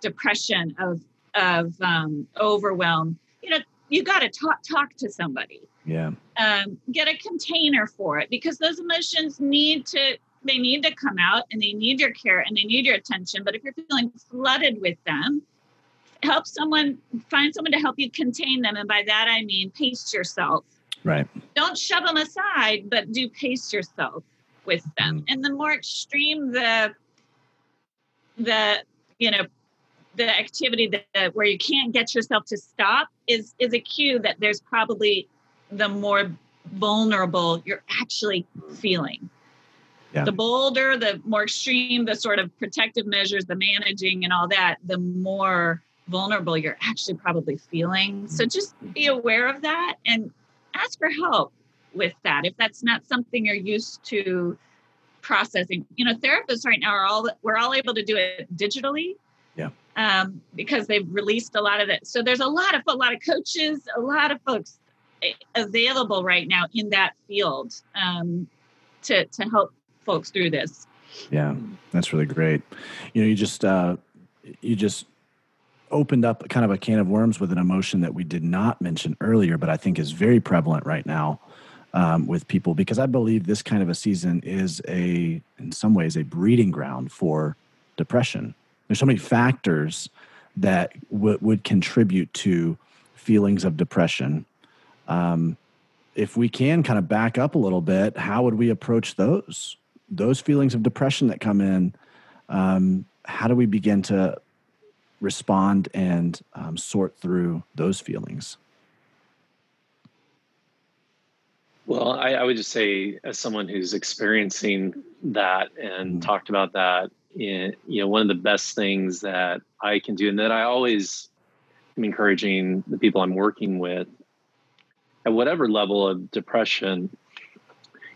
[SPEAKER 3] depression of of um, overwhelm you know you got to talk talk to somebody.
[SPEAKER 1] Yeah.
[SPEAKER 3] Um, get a container for it because those emotions need to they need to come out and they need your care and they need your attention. But if you're feeling flooded with them help someone find someone to help you contain them. And by that i mean pace yourself
[SPEAKER 1] right
[SPEAKER 3] don't shove them aside but do pace yourself with them mm. and the more extreme the the you know the activity that, that where you can't get yourself to stop is is a cue that there's probably the more vulnerable you're actually feeling. Yeah. The bolder, the more extreme, the sort of protective measures, the managing and all that, the more vulnerable you're actually probably feeling. So just be aware of that and ask for help with that if that's not something you're used to processing. You know, therapists right now are all we're all able to do it digitally.
[SPEAKER 1] Yeah.
[SPEAKER 3] Um, because they've released a lot of it. So there's a lot of a lot of coaches, a lot of folks available right now in that field um, to to help folks through this.
[SPEAKER 1] Yeah, that's really great. You know, you just uh, you just opened up kind of a can of worms with an emotion that we did not mention earlier, but I think is very prevalent right now um, with people because I believe this kind of a season is a, in some ways, a breeding ground for depression. There's so many factors that w- would contribute to feelings of depression. Um, if we can kind of back up a little bit, how would we approach those? Those feelings of depression that come in, um, how do we begin to respond and um, sort through those feelings?
[SPEAKER 4] Well, I, I, would just say, as someone who's experiencing that and mm. talked about that, you know, one of the best things that I can do, and that I always am encouraging the people I'm working with, at whatever level of depression,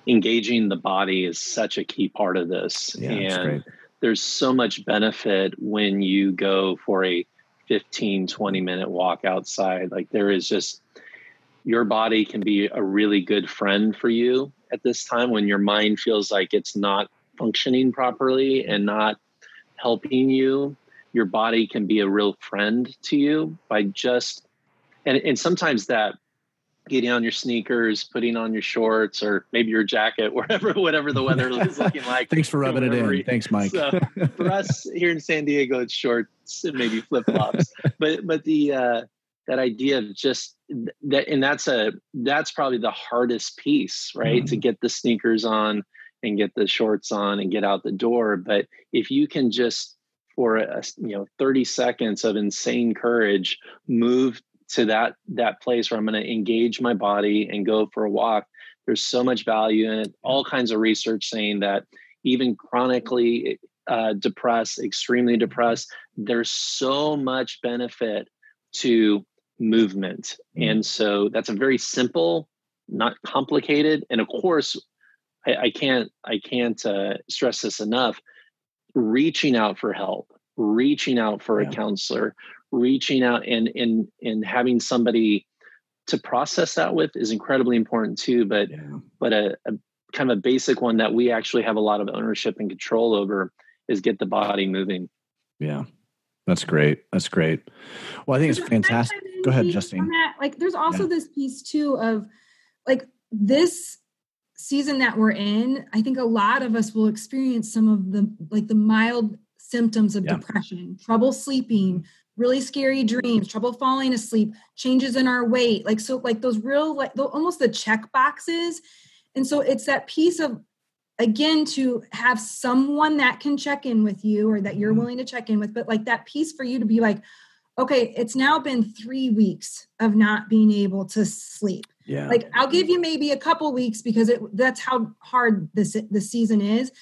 [SPEAKER 4] engaging the body is such a key part of this.
[SPEAKER 1] Yeah,
[SPEAKER 4] and there's so much benefit when you go for a 15, 20 minute walk outside. Like there is just, your body can be a really good friend for you at this time when your mind feels like it's not functioning properly and not helping you. Your body can be a real friend to you by just, and, and sometimes that getting on your sneakers, putting on your shorts, or maybe your jacket, wherever, whatever the weather is looking like.
[SPEAKER 1] Thanks for rubbing it in. Thanks, Mike.
[SPEAKER 4] so for us here in San Diego, it's shorts and maybe flip flops. but but the uh, that idea of just that, and that's a that's probably the hardest piece, right? Mm-hmm. To get the sneakers on and get the shorts on and get out the door. But if you can just for a you know 30 seconds of insane courage move to that that place where I'm going to engage my body and go for a walk. There's so much value in it. All kinds of research saying that even chronically uh, depressed, extremely depressed, there's so much benefit to movement. Mm. And so that's a very simple, not complicated. And of course, I, I can't I can't uh, stress this enough. Reaching out for help, reaching out for yeah. a counselor, reaching out and and and having somebody to process that with is incredibly important too but yeah. but a, a, kind of a basic one that we actually have a lot of ownership and control over is get the body moving.
[SPEAKER 1] Yeah. That's great. That's great. Well i think it's fantastic. go ahead justine.
[SPEAKER 2] like there's also yeah. this piece too of like this season that we're in i think a lot of us will experience some of the like the mild symptoms of yeah. depression trouble sleeping mm-hmm. Really scary dreams, trouble falling asleep, changes in our weight, like so, like those real, like the, almost the check boxes. And so it's that piece of, again, to have someone that can check in with you or that you're mm-hmm. willing to check in with, but like that piece for you to be like, okay, it's now been three weeks of not being able to sleep.
[SPEAKER 1] Yeah.
[SPEAKER 2] Like I'll give you maybe a couple weeks because it that's how hard this the season is.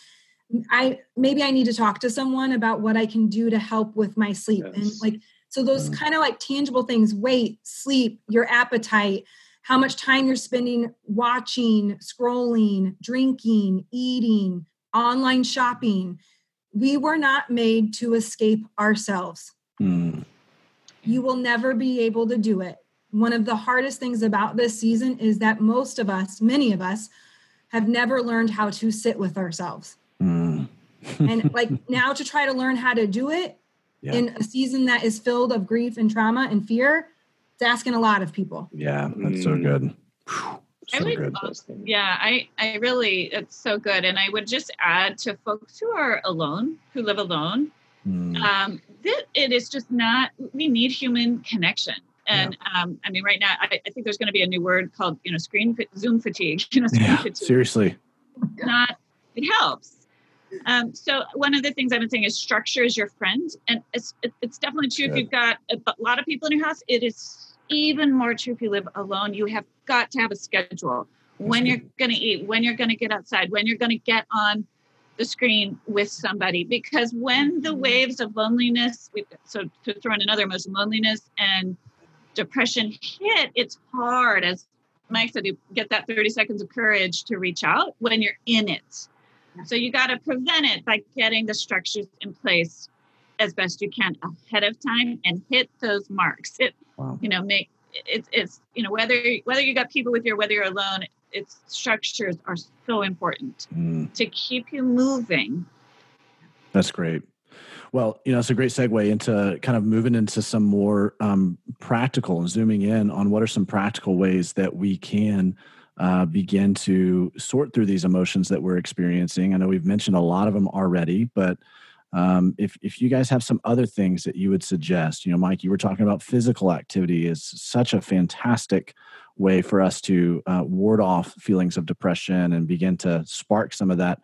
[SPEAKER 2] I maybe I need to talk to someone about what I can do to help with my sleep yes. and like so those mm. kind of like tangible things weight sleep your appetite how much time you're spending watching scrolling drinking eating online shopping we were not made to escape ourselves mm. you will never be able to do it one of the hardest things about this season is that most of us many of us have never learned how to sit with ourselves Mm. and like now to try to learn how to do it yeah. in a season that is filled of grief and trauma and fear, it's asking a lot of people.
[SPEAKER 1] Yeah, that's mm. so good.
[SPEAKER 3] So I would, good. yeah, I, I really, it's so good. And I would just add to folks who are alone, who live alone, mm. um, that it is just not, we need human connection. And yeah. um, I mean, right now, I, I think there's going to be a new word called, you know, screen, Zoom fatigue, you know,
[SPEAKER 1] yeah,
[SPEAKER 3] fatigue.
[SPEAKER 1] Seriously.
[SPEAKER 3] Not, it helps um, so one of the things I've been saying is structure is your friend, and it's it's definitely true Good. if you've got a, a lot of people in your house. It is even more true if you live alone. You have got to have a schedule when you're going to eat, when you're going to get outside, when you're going to get on the screen with somebody. Because when the mm-hmm. waves of loneliness, so to throw in another emotion, loneliness and depression hit, it's hard. As Mike said, you get that 30 seconds of courage to reach out when you're in it. So you got to prevent it by getting the structures in place as best you can ahead of time and hit those marks. It, wow. you know, make it's it's you know whether whether you got people with you or whether you're alone its structures are so important mm. to keep you moving
[SPEAKER 1] that's great well you know it's a great segue into kind of moving into some more um, practical and zooming in on what are some practical ways that we can uh, begin to sort through these emotions that we're experiencing i know we've mentioned a lot of them already but um, if if you guys have some other things that you would suggest, you know, Mike, you were talking about physical activity is such a fantastic way for us to uh, ward off feelings of depression and begin to spark some of that,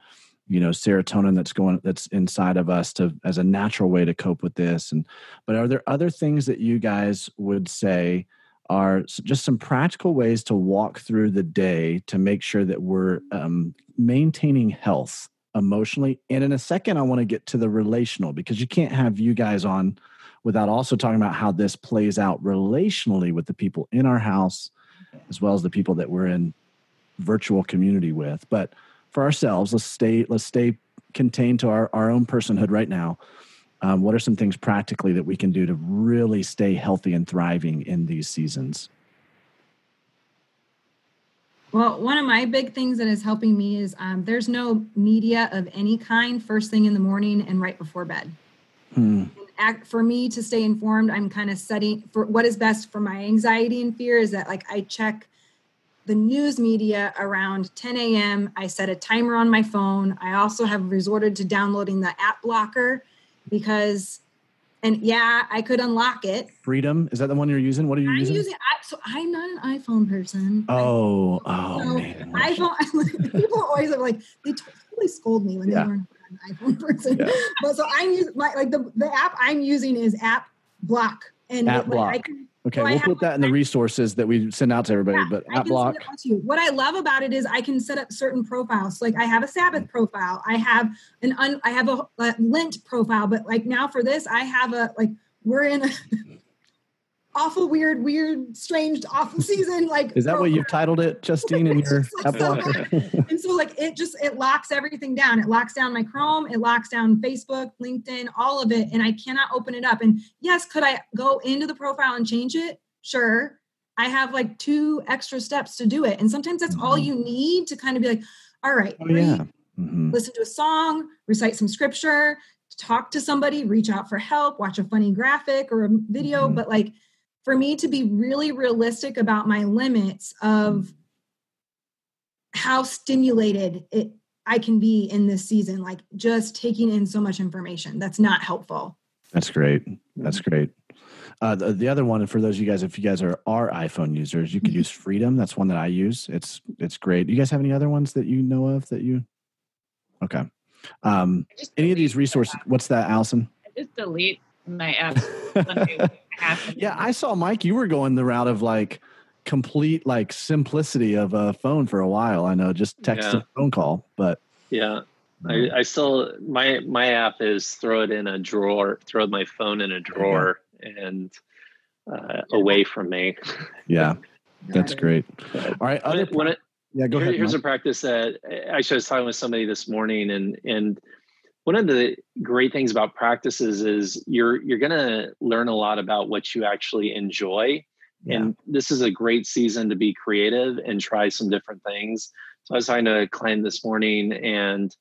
[SPEAKER 1] you know, serotonin that's going that's inside of us to as a natural way to cope with this. And but are there other things that you guys would say? Are just some practical ways to walk through the day to make sure that we're um, maintaining health emotionally. And in a second, I want to get to the relational because you can't have you guys on without also talking about how this plays out relationally with the people in our house as well as the people that we're in virtual community with. But for ourselves, let's stay let's stay contained to our, our own personhood right now. Um, what are some things practically that we can do to really stay healthy and thriving in these seasons?
[SPEAKER 2] Well, one of my big things that is helping me is um, there's no media of any kind first thing in the morning and right before bed. Hmm. Act, for me to stay informed, I'm kind of setting for what is best for my anxiety and fear is that like I check the news media around 10 a.m. I set a timer on my phone. I also have resorted to downloading the app blocker because and yeah, I could unlock it.
[SPEAKER 1] Freedom is that the one you're using? What are you
[SPEAKER 2] I'm
[SPEAKER 1] using?
[SPEAKER 2] using I, so I'm not an iPhone person.
[SPEAKER 1] Oh, oh so man.
[SPEAKER 2] iPhone. people always are like they totally scold me when yeah. they learn an iPhone person. Yeah. But so I'm using my like the the app I'm using is App Block,
[SPEAKER 1] and app it, block. I can Okay, so we'll put that in the resources that we send out to everybody. Yeah, but app block.
[SPEAKER 2] What I love about it is I can set up certain profiles. Like I have a Sabbath profile. I have an un, I have a, a Lent profile. But like now for this, I have a like we're in a awful, weird, weird, strange, awful season. Like,
[SPEAKER 1] is that program. what you've titled it, Justine, in your like blocker?
[SPEAKER 2] and so, like, it just it locks everything down. It locks down my Chrome. It locks down Facebook, LinkedIn, all of it, and I cannot open it up. And yes, could I go into the profile and change it? Sure. I have like two extra steps to do it, and sometimes that's mm-hmm. all you need to kind of be like, all right, oh, read, yeah. mm-hmm. listen to a song, recite some scripture, talk to somebody, reach out for help, watch a funny graphic or a video, mm-hmm. but like for me to be really realistic about my limits of how stimulated it I can be in this season, like just taking in so much information. That's not helpful.
[SPEAKER 1] That's great. That's great. Uh, the, the, other one, for those of you guys, if you guys are are iPhone users, you could use Freedom. That's one that I use. It's it's great. You guys have any other ones that you know of that you? Okay. Um, any of these resources? What's that, Alison?
[SPEAKER 3] I just delete my app.
[SPEAKER 1] yeah, I saw Mike. You were going the route of like complete like simplicity of a phone for a while. I know, just text yeah. and phone call, but
[SPEAKER 4] yeah. I, I, still my my app is throw it in a drawer, throw my phone in a drawer, and uh, away from me.
[SPEAKER 1] Yeah, that's great. All right,
[SPEAKER 4] other when it, yeah, go here, ahead. Here's Mike. a practice that actually I was talking with somebody this morning, and and one of the great things about practices is you're you're going to learn a lot about what you actually enjoy yeah. and this is a great season to be creative and try some different things so i was talking to a client this morning and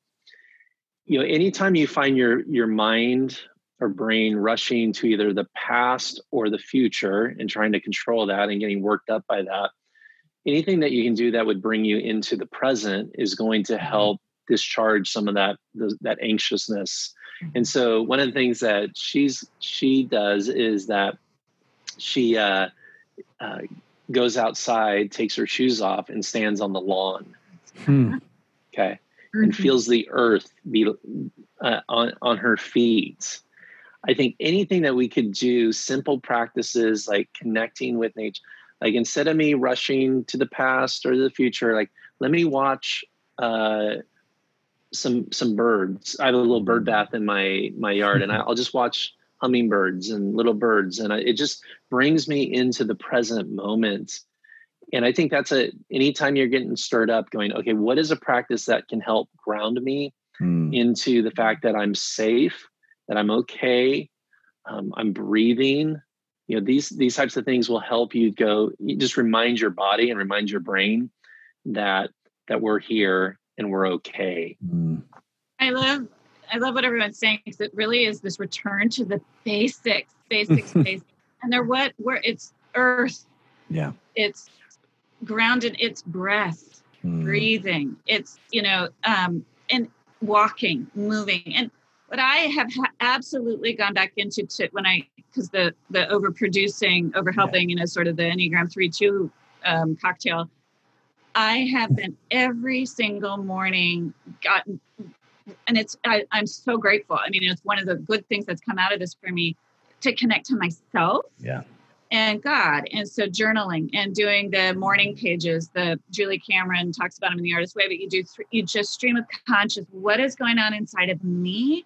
[SPEAKER 4] you know anytime you find your your mind or brain rushing to either the past or the future and trying to control that and getting worked up by that anything that you can do that would bring you into the present is going to mm-hmm. help discharge some of that that anxiousness. Mm-hmm. and so one of the things that she's she does is that she uh, uh, goes outside takes her shoes off and stands on the lawn. Hmm. okay. And feels the earth be uh, on on her feet. I think anything that we could do simple practices like connecting with nature like instead of me rushing to the past or the future like let me watch uh, some some birds. I have a little bird mm-hmm. bath in my my yard, and I'll just watch hummingbirds and little birds, and it just brings me into the present moment. And I think that's a anytime you're getting stirred up, going, okay, what is a practice that can help ground me mm. into the fact that I'm safe, that I'm okay, um, I'm breathing, you know these these types of things will help you go you just remind your body and remind your brain that that we're here and we're okay. Mm.
[SPEAKER 3] i love i love what everyone's saying because it really is this return to the basics basics basics. And they're what where it's earth.
[SPEAKER 1] Yeah.
[SPEAKER 3] It's grounded it's breath. Mm. breathing. It's you know um and walking moving. And what i have ha- absolutely gone back into to, when i because the the overproducing overhelping yeah. you know sort of the enneagram 3 2 um, cocktail i have been every single morning gotten and it's I, i'm so grateful i mean it's one of the good things that's come out of this for me to connect to myself
[SPEAKER 1] yeah
[SPEAKER 3] and God. And so journaling and doing the morning pages, the Julie Cameron talks about them in the artist way, but you do, you just stream of conscious what is going on inside of me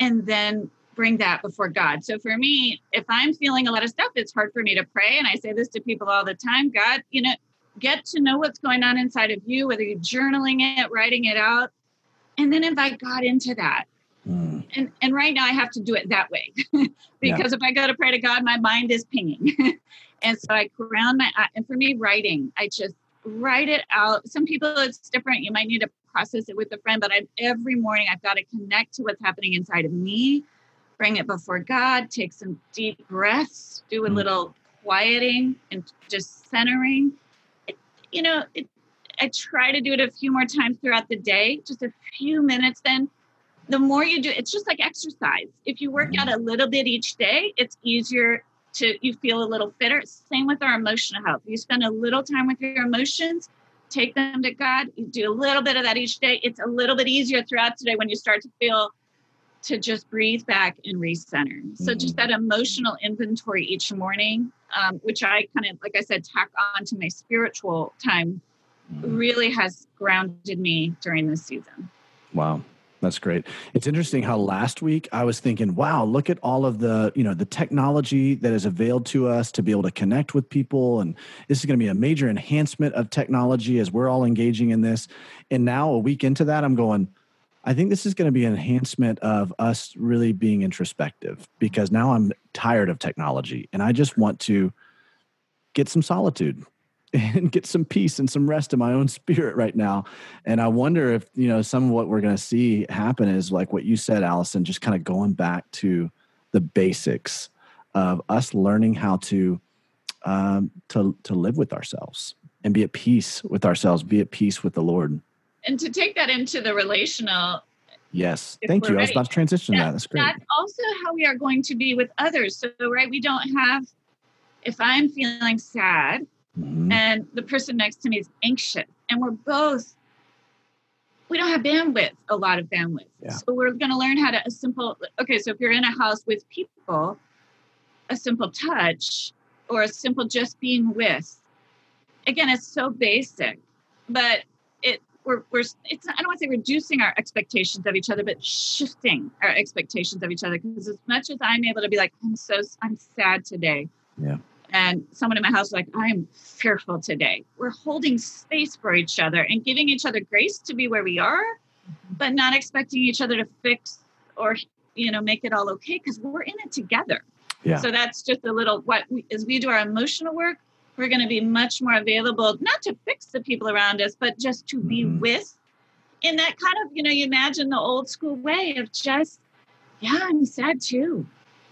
[SPEAKER 3] and then bring that before God. So for me, if I'm feeling a lot of stuff, it's hard for me to pray. And I say this to people all the time God, you know, get to know what's going on inside of you, whether you're journaling it, writing it out, and then invite God into that. Mm. And and right now I have to do it that way because yeah. if I go to pray to God, my mind is pinging. and so I ground my and for me, writing, I just write it out. Some people it's different. You might need to process it with a friend, but I, every morning I've got to connect to what's happening inside of me, bring it before God, take some deep breaths, do a mm. little quieting and just centering. You know, it, I try to do it a few more times throughout the day, just a few minutes then the more you do, it's just like exercise. If you work out a little bit each day, it's easier to, you feel a little fitter. Same with our emotional health. You spend a little time with your emotions, take them to God, you do a little bit of that each day. It's a little bit easier throughout today when you start to feel to just breathe back and recenter. So just mm-hmm. that emotional inventory each morning, um, which I kind of, like I said, tack on to my spiritual time, mm-hmm. really has grounded me during this season.
[SPEAKER 1] Wow. That's great. It's interesting how last week I was thinking, wow, look at all of the, you know, the technology that is availed to us to be able to connect with people. And this is going to be a major enhancement of technology as we're all engaging in this. And now a week into that, I'm going, I think this is going to be an enhancement of us really being introspective because now I'm tired of technology and I just want to get some solitude and get some peace and some rest in my own spirit right now. And I wonder if, you know, some of what we're going to see happen is like what you said, Alison, just kind of going back to the basics of us learning how to, um, to, to live with ourselves and be at peace with ourselves, be at peace with the Lord.
[SPEAKER 3] And to take that into the relational.
[SPEAKER 1] Yes. Thank you. Ready. I was about to transition that, that. That's great.
[SPEAKER 3] That's also how we are going to be with others. So, right, we don't have, if I'm feeling sad, Mm-hmm. And the person next to me is anxious. And we're both, we don't have bandwidth, a lot of bandwidth. Yeah. So we're going to learn how to, a simple, okay, so if you're in a house with people, a simple touch or a simple just being with, again, it's so basic, but we're, we're it's I don't want to say reducing our expectations of each other, but shifting our expectations of each other. Because as much as I'm able to be like, I'm so I'm sad today.
[SPEAKER 1] Yeah
[SPEAKER 3] and someone in my house like i am fearful today we're holding space for each other and giving each other grace to be where we are mm-hmm. but not expecting each other to fix or you know make it all okay because we're in it together
[SPEAKER 1] yeah.
[SPEAKER 3] so that's just a little what we, as we do our emotional work we're going to be much more available not to fix the people around us but just to be mm-hmm. with in that kind of you know you imagine the old school way of just yeah i'm sad too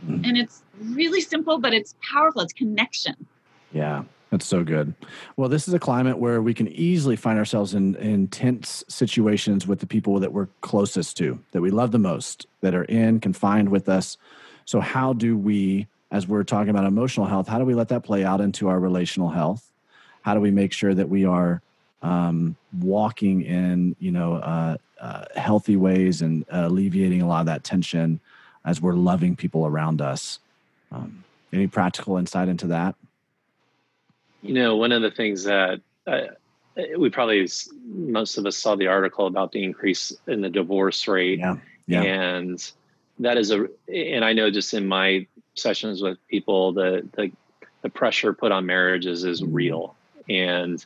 [SPEAKER 3] Mm-hmm. And it's really simple, but it's powerful. It's connection.
[SPEAKER 1] Yeah. That's so good. Well, this is a climate where we can easily find ourselves in, in tense situations with the people that we're closest to, that we love the most, that are in, confined with us. So, how do we, as we're talking about emotional health, how do we let that play out into our relational health? How do we make sure that we are um, walking in, you know, uh, uh, healthy ways and uh, alleviating a lot of that tension as we're loving people around us. Um, any practical insight into that?
[SPEAKER 4] You know, one of the things that we probably most of us saw the article about the increase in the divorce rate,
[SPEAKER 1] yeah, yeah.
[SPEAKER 4] and that is a. And I know just in my sessions with people, the the the pressure put on marriages is mm-hmm. real, and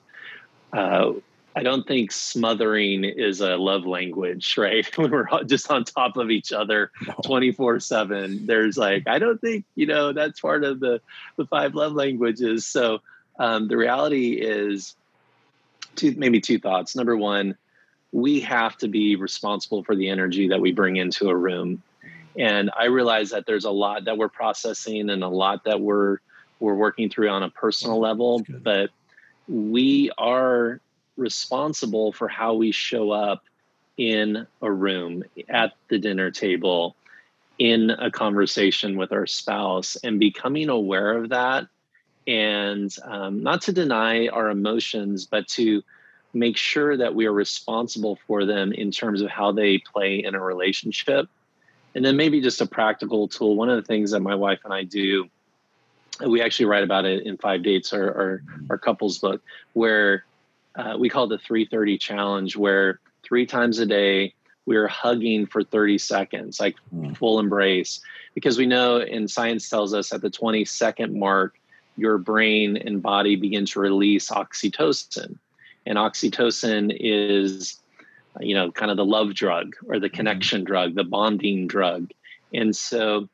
[SPEAKER 4] uh, I don't think smothering is a love language, right? when we're just on top of each other 24 7. There's like, I don't think, you know, that's part of the, the five love languages. So um, the reality is two, maybe two thoughts. Number one, we have to be responsible for the energy that we bring into a room. And I realize that there's a lot that we're processing and a lot that we're we're working through on a personal level, but we are responsible for how we show up in a room, at the dinner table, in a conversation with our spouse, and becoming aware of that. And um, not to deny our emotions, but to make sure that we are responsible for them in terms of how they play in a relationship. And then maybe just a practical tool. One of the things that my wife and I do, we actually write about it in Five Dates, our, our, our couples book, where uh, we call it the 330 challenge, where three times a day we're hugging for 30 seconds, like mm. full embrace, because we know and science tells us at the 20 second mark, your brain and body begin to release oxytocin. And oxytocin is, you know, kind of the love drug or the hmm. connection drug, the bonding drug. And so,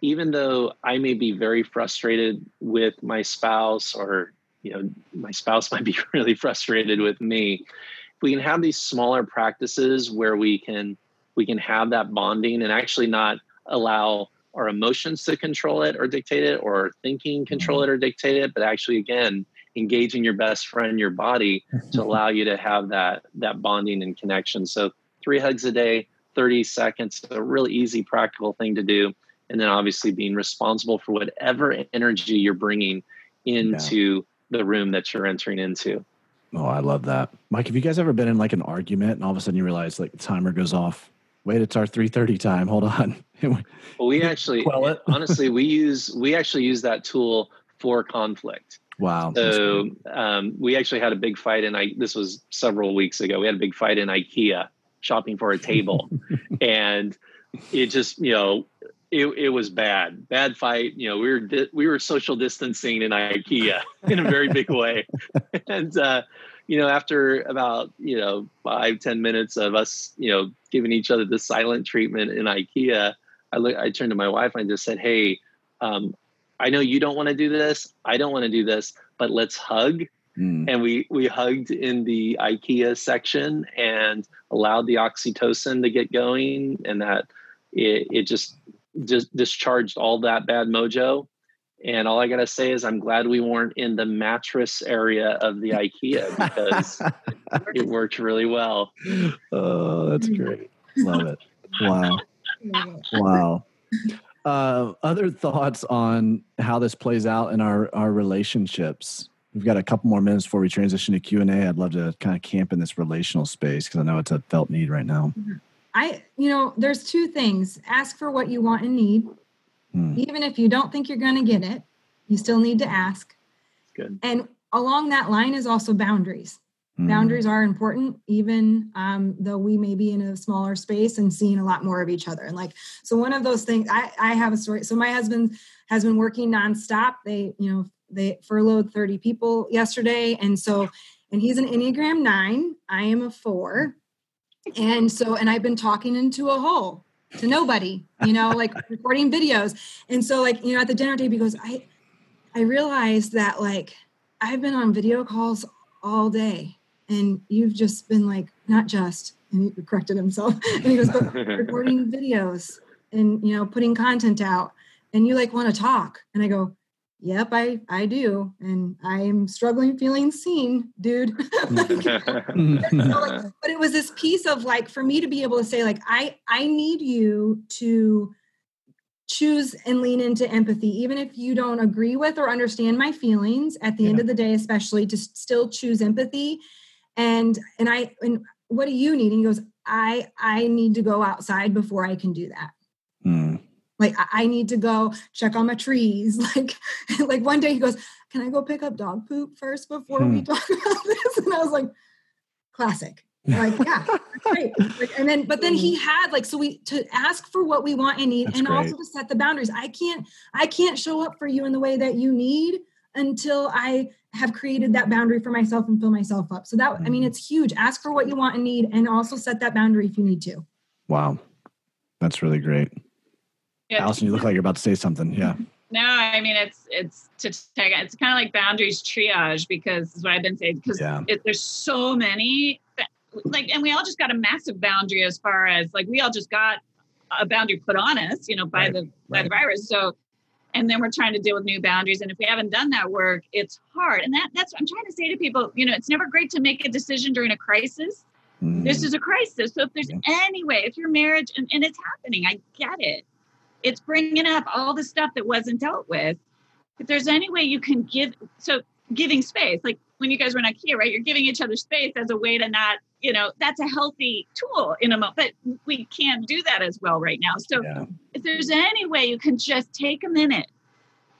[SPEAKER 4] even though I may be very frustrated with my spouse or you know my spouse might be really frustrated with me if we can have these smaller practices where we can we can have that bonding and actually not allow our emotions to control it or dictate it or thinking control it or dictate it but actually again engaging your best friend your body to allow you to have that that bonding and connection so three hugs a day 30 seconds a really easy practical thing to do and then obviously being responsible for whatever energy you're bringing into the room that you're entering into.
[SPEAKER 1] Oh, I love that. Mike, have you guys ever been in like an argument and all of a sudden you realize like the timer goes off? Wait, it's our 3:30 time. Hold on.
[SPEAKER 4] well, we actually honestly we use we actually use that tool for conflict.
[SPEAKER 1] Wow.
[SPEAKER 4] So um, we actually had a big fight and I this was several weeks ago. We had a big fight in IKEA shopping for a table. and it just, you know, it, it was bad, bad fight. You know, we were di- we were social distancing in IKEA in a very big way, and uh, you know, after about you know five ten minutes of us, you know, giving each other the silent treatment in IKEA, I look, I turned to my wife and I just said, "Hey, um, I know you don't want to do this. I don't want to do this, but let's hug." Mm. And we we hugged in the IKEA section and allowed the oxytocin to get going, and that it, it just just discharged all that bad mojo. And all I gotta say is, I'm glad we weren't in the mattress area of the IKEA because it worked really well.
[SPEAKER 1] Oh, that's great! Love it. Wow, wow. Uh, other thoughts on how this plays out in our our relationships? We've got a couple more minutes before we transition to Q and A. I'd love to kind of camp in this relational space because I know it's a felt need right now. Mm-hmm.
[SPEAKER 2] I, you know, there's two things ask for what you want and need. Hmm. Even if you don't think you're going to get it, you still need to ask.
[SPEAKER 4] Good.
[SPEAKER 2] And along that line is also boundaries. Hmm. Boundaries are important, even um, though we may be in a smaller space and seeing a lot more of each other. And like, so one of those things, I, I have a story. So my husband has been working nonstop. They, you know, they furloughed 30 people yesterday. And so, and he's an Enneagram nine. I am a four and so and i've been talking into a hole to nobody you know like recording videos and so like you know at the dinner table he goes i i realized that like i've been on video calls all day and you've just been like not just and he corrected himself and he goes but recording videos and you know putting content out and you like want to talk and i go yep i i do and i'm struggling feeling seen dude like, but it was this piece of like for me to be able to say like i i need you to choose and lean into empathy even if you don't agree with or understand my feelings at the yeah. end of the day especially to still choose empathy and and i and what do you need and he goes i i need to go outside before i can do that mm like I need to go check on my trees. Like, like one day he goes, "Can I go pick up dog poop first before hmm. we talk about this?" And I was like, "Classic." Like, yeah, great. Like, and then, but then he had like, so we to ask for what we want and need, that's and great. also to set the boundaries. I can't, I can't show up for you in the way that you need until I have created that boundary for myself and fill myself up. So that I mean, mm-hmm. it's huge. Ask for what you want and need, and also set that boundary if you need to.
[SPEAKER 1] Wow, that's really great. Yeah. Alison, you look like you're about to say something. Yeah.
[SPEAKER 3] No, I mean it's it's to take it's kind of like boundaries triage because is what I've been saying because yeah. there's so many like and we all just got a massive boundary as far as like we all just got a boundary put on us, you know, by right. the by right. the virus. So and then we're trying to deal with new boundaries. And if we haven't done that work it's hard. And that that's what i'm trying to say to people you know it's never great to make a decision during a crisis. Mm. this is a crisis. So if there's any way if your marriage and, and it's happening i get it. It's bringing up all the stuff that wasn't dealt with. If there's any way you can give so giving space like when you guys were in ikea right? You're giving each other space as a way to not you know that's a healthy tool in a moment but we can't do that as well right now. So yeah. if there's any way you can just take a minute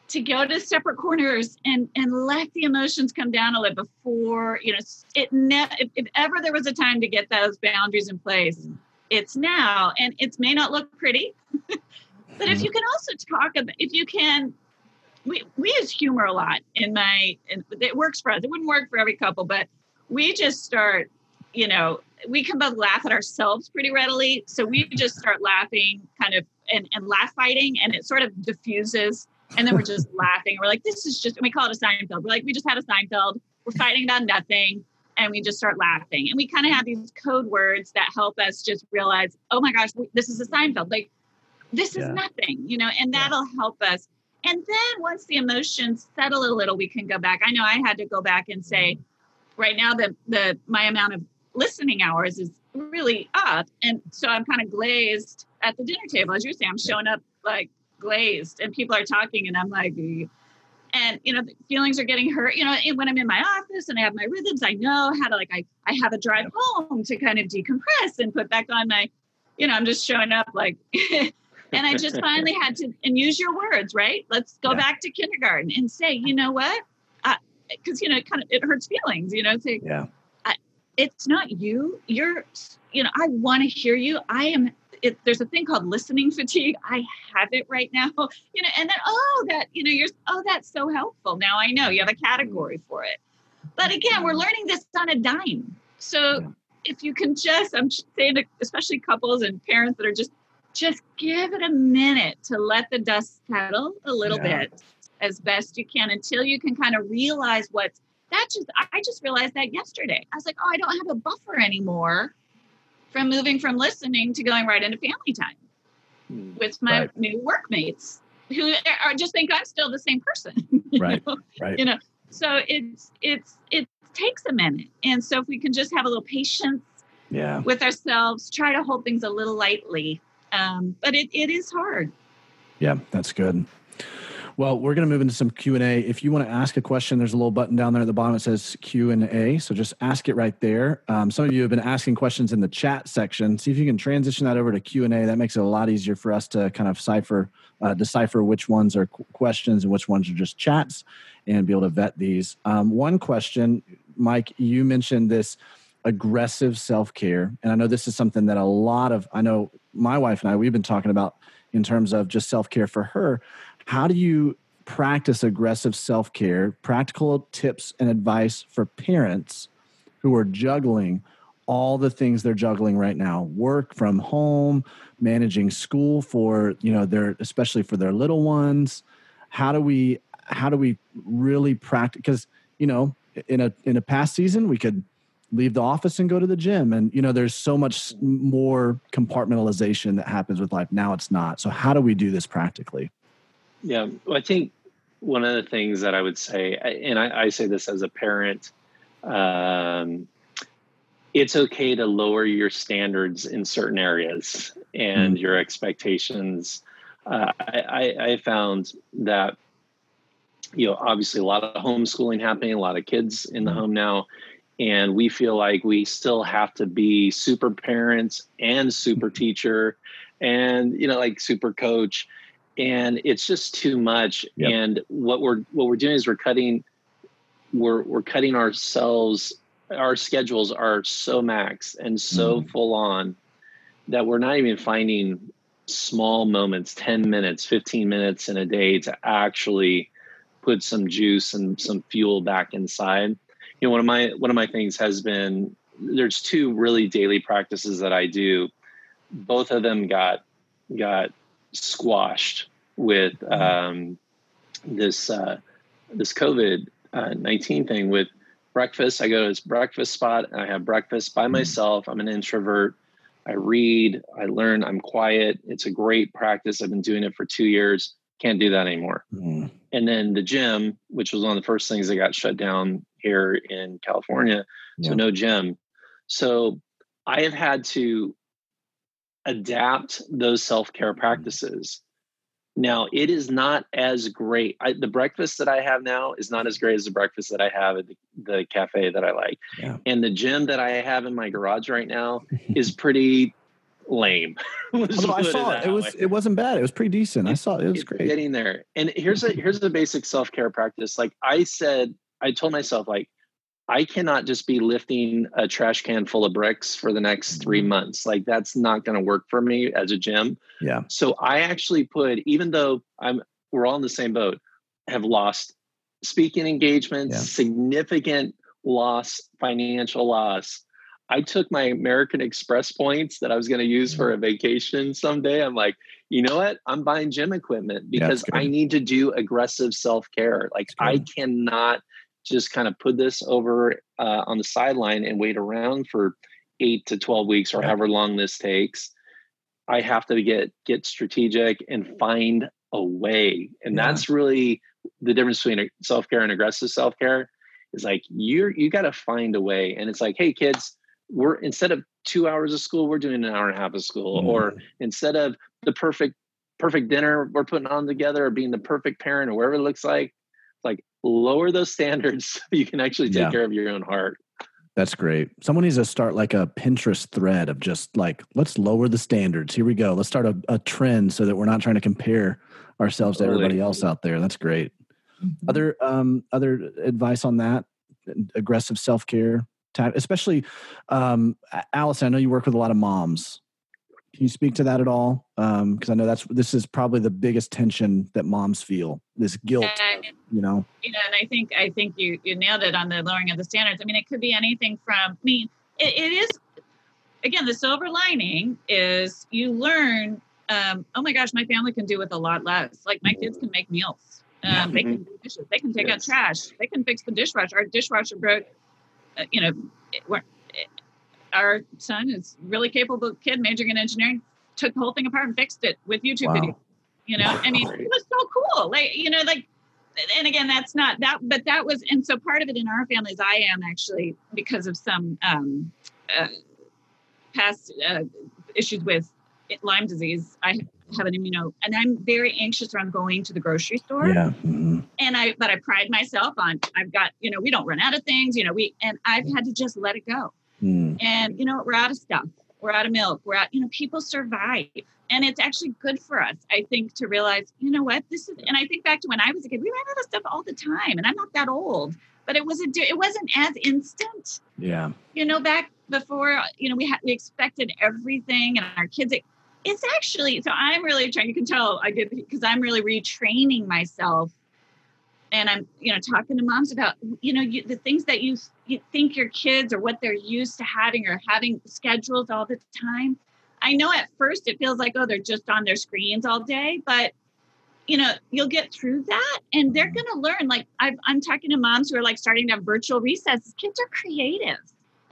[SPEAKER 3] to go to separate corners and and let the emotions come down a little before you know it ne- if, if ever there was a time to get those boundaries in place it's now. And it may not look pretty but if mm-hmm. you can also talk about if you can we we use humor a lot in my and it works for us. It wouldn't work for every couple but we just start you know, we can both laugh at ourselves pretty readily. So we just start laughing kind of and, and laugh fighting and it sort of diffuses. And then we're just laughing. We're like, this is just, we call it a Seinfeld. We're like, we just had a Seinfeld. We're fighting about nothing. And we just start laughing. And we kind of have these code words that help us just realize, oh my gosh, this is a Seinfeld. Like, this yeah. is nothing, you know, and that'll help us. And then once the emotions settle a little, we can go back. I know I had to go back and say, mm-hmm. right now the the my amount of listening hours is really up. And so I'm kind of glazed at the dinner table. As you say, I'm showing up like glazed and people are talking and I'm like, and you know, the feelings are getting hurt. You know, when I'm in my office and I have my rhythms, I know how to like I I have a drive home to kind of decompress and put back on my, you know, I'm just showing up like and I just finally had to and use your words, right? Let's go yeah. back to kindergarten and say, you know what? Because you know, it kind of it hurts feelings, you know, say, yeah it's not you. You're, you know, I want to hear you. I am. It, there's a thing called listening fatigue. I have it right now, you know, and then oh, that you know, you're oh, that's so helpful. Now I know you have a category for it. But again, we're learning this on a dime. So if you can just, I'm saying, to especially couples and parents that are just, just give it a minute to let the dust settle a little yeah. bit as best you can until you can kind of realize what's that just I just realized that yesterday. I was like, oh, I don't have a buffer anymore from moving from listening to going right into family time mm, with my right. new workmates who are just think I'm still the same person.
[SPEAKER 1] right.
[SPEAKER 3] Know?
[SPEAKER 1] Right.
[SPEAKER 3] You know, so it's it's it takes a minute. And so if we can just have a little patience yeah. with ourselves, try to hold things a little lightly. Um, but it, it is hard.
[SPEAKER 1] Yeah, that's good. Well, we're going to move into some Q and A. If you want to ask a question, there's a little button down there at the bottom that says Q and A. So just ask it right there. Um, some of you have been asking questions in the chat section. See if you can transition that over to Q and A. That makes it a lot easier for us to kind of cipher, uh, decipher which ones are questions and which ones are just chats, and be able to vet these. Um, one question, Mike, you mentioned this aggressive self care, and I know this is something that a lot of I know my wife and I we've been talking about in terms of just self care for her how do you practice aggressive self care? Practical tips and advice for parents who are juggling all the things they're juggling right now. Work from home managing school for you know their especially for their little ones. How do we how do we really practice because you know in a in a past season we could leave the office and go to the gym. And you know there's so much more compartmentalization that happens with life. Now it's not. So how do we do this practically
[SPEAKER 4] yeah, well, I think one of the things that I would say, and I, I say this as a parent, um, it's okay to lower your standards in certain areas and mm. your expectations. Uh, I, I found that you know obviously a lot of homeschooling happening, a lot of kids in the mm. home now, and we feel like we still have to be super parents and super mm. teacher, and you know like super coach and it's just too much yep. and what we're what we're doing is we're cutting we're we're cutting ourselves our schedules are so max and so mm. full on that we're not even finding small moments 10 minutes 15 minutes in a day to actually put some juice and some fuel back inside. You know, one of my one of my things has been there's two really daily practices that I do. Both of them got got squashed with mm-hmm. um, this uh, this COVID uh, nineteen thing with breakfast. I go to this breakfast spot and I have breakfast by mm-hmm. myself. I'm an introvert. I read, I learn, I'm quiet. It's a great practice. I've been doing it for two years. Can't do that anymore. Mm. And then the gym, which was one of the first things that got shut down here in California. Yeah. So no gym. So I have had to adapt those self care mm-hmm. practices. Now, it is not as great. I, the breakfast that I have now is not as great as the breakfast that I have at the, the cafe that I like. Yeah. And the gym that I have in my garage right now is pretty lame.
[SPEAKER 1] Although I saw it. It was way. it wasn't bad. It was pretty decent. I saw it. It was great.
[SPEAKER 4] Getting there. And here's a here's the basic self-care practice. Like I said, I told myself, like, I cannot just be lifting a trash can full of bricks for the next three mm-hmm. months. Like that's not going to work for me as a gym.
[SPEAKER 1] Yeah.
[SPEAKER 4] So I actually put, even though I'm, we're all in the same boat, have lost speaking engagements, yeah. significant loss, financial loss. I took my American Express points that I was going to use for a vacation someday. I'm like, you know what? I'm buying gym equipment because yeah, I need to do aggressive self care. Like I cannot just kind of put this over uh, on the sideline and wait around for eight to 12 weeks or yeah. however long this takes i have to get get strategic and find a way and yeah. that's really the difference between self-care and aggressive self-care is like you're you got to find a way and it's like hey kids we're instead of two hours of school we're doing an hour and a half of school mm. or instead of the perfect perfect dinner we're putting on together or being the perfect parent or whatever it looks like It's like lower those standards so you can actually take yeah. care of your own heart.
[SPEAKER 1] That's great. Someone needs to start like a Pinterest thread of just like, let's lower the standards. Here we go. Let's start a, a trend so that we're not trying to compare ourselves totally. to everybody else out there. That's great. Mm-hmm. Other um, other advice on that? Aggressive self care, especially um, Alice. I know you work with a lot of moms. Can you speak to that at all? Because um, I know that's this is probably the biggest tension that moms feel. This guilt, you know.
[SPEAKER 3] You know, and I think I think you you nailed it on the lowering of the standards. I mean, it could be anything from. I mean, it, it is again the silver lining is you learn. Um, oh my gosh, my family can do with a lot less. Like my kids can make meals. Um, they can do dishes. They can take yes. out trash. They can fix the dishwasher. Our dishwasher broke. Uh, you know, our son is really capable kid, majoring in engineering, took the whole thing apart and fixed it with YouTube wow. video. You know, I mean, it was so cool. Like, you know, like, and again, that's not that, but that was, and so part of it in our families, I am actually because of some um, uh, past uh, issues with Lyme disease. I have an immuno, and I'm very anxious around going to the grocery store.
[SPEAKER 1] Yeah. Mm-hmm.
[SPEAKER 3] And I, but I pride myself on, I've got, you know, we don't run out of things, you know, we, and I've had to just let it go. Mm. And, you know, we're out of stuff. We're out of milk. We're out, you know, people survive. And it's actually good for us, I think, to realize, you know what, this is, and I think back to when I was a kid, we ran out of stuff all the time. And I'm not that old, but it wasn't, it wasn't as instant.
[SPEAKER 1] Yeah.
[SPEAKER 3] You know, back before, you know, we had, we expected everything and our kids, it, it's actually, so I'm really trying, you can tell I get, because I'm really retraining myself and I'm, you know, talking to moms about, you know, you, the things that you, you think your kids or what they're used to having or having schedules all the time. I know at first it feels like, oh, they're just on their screens all day, but you know, you'll get through that and they're going to learn. Like i am talking to moms who are like starting to have virtual recesses. Kids are creative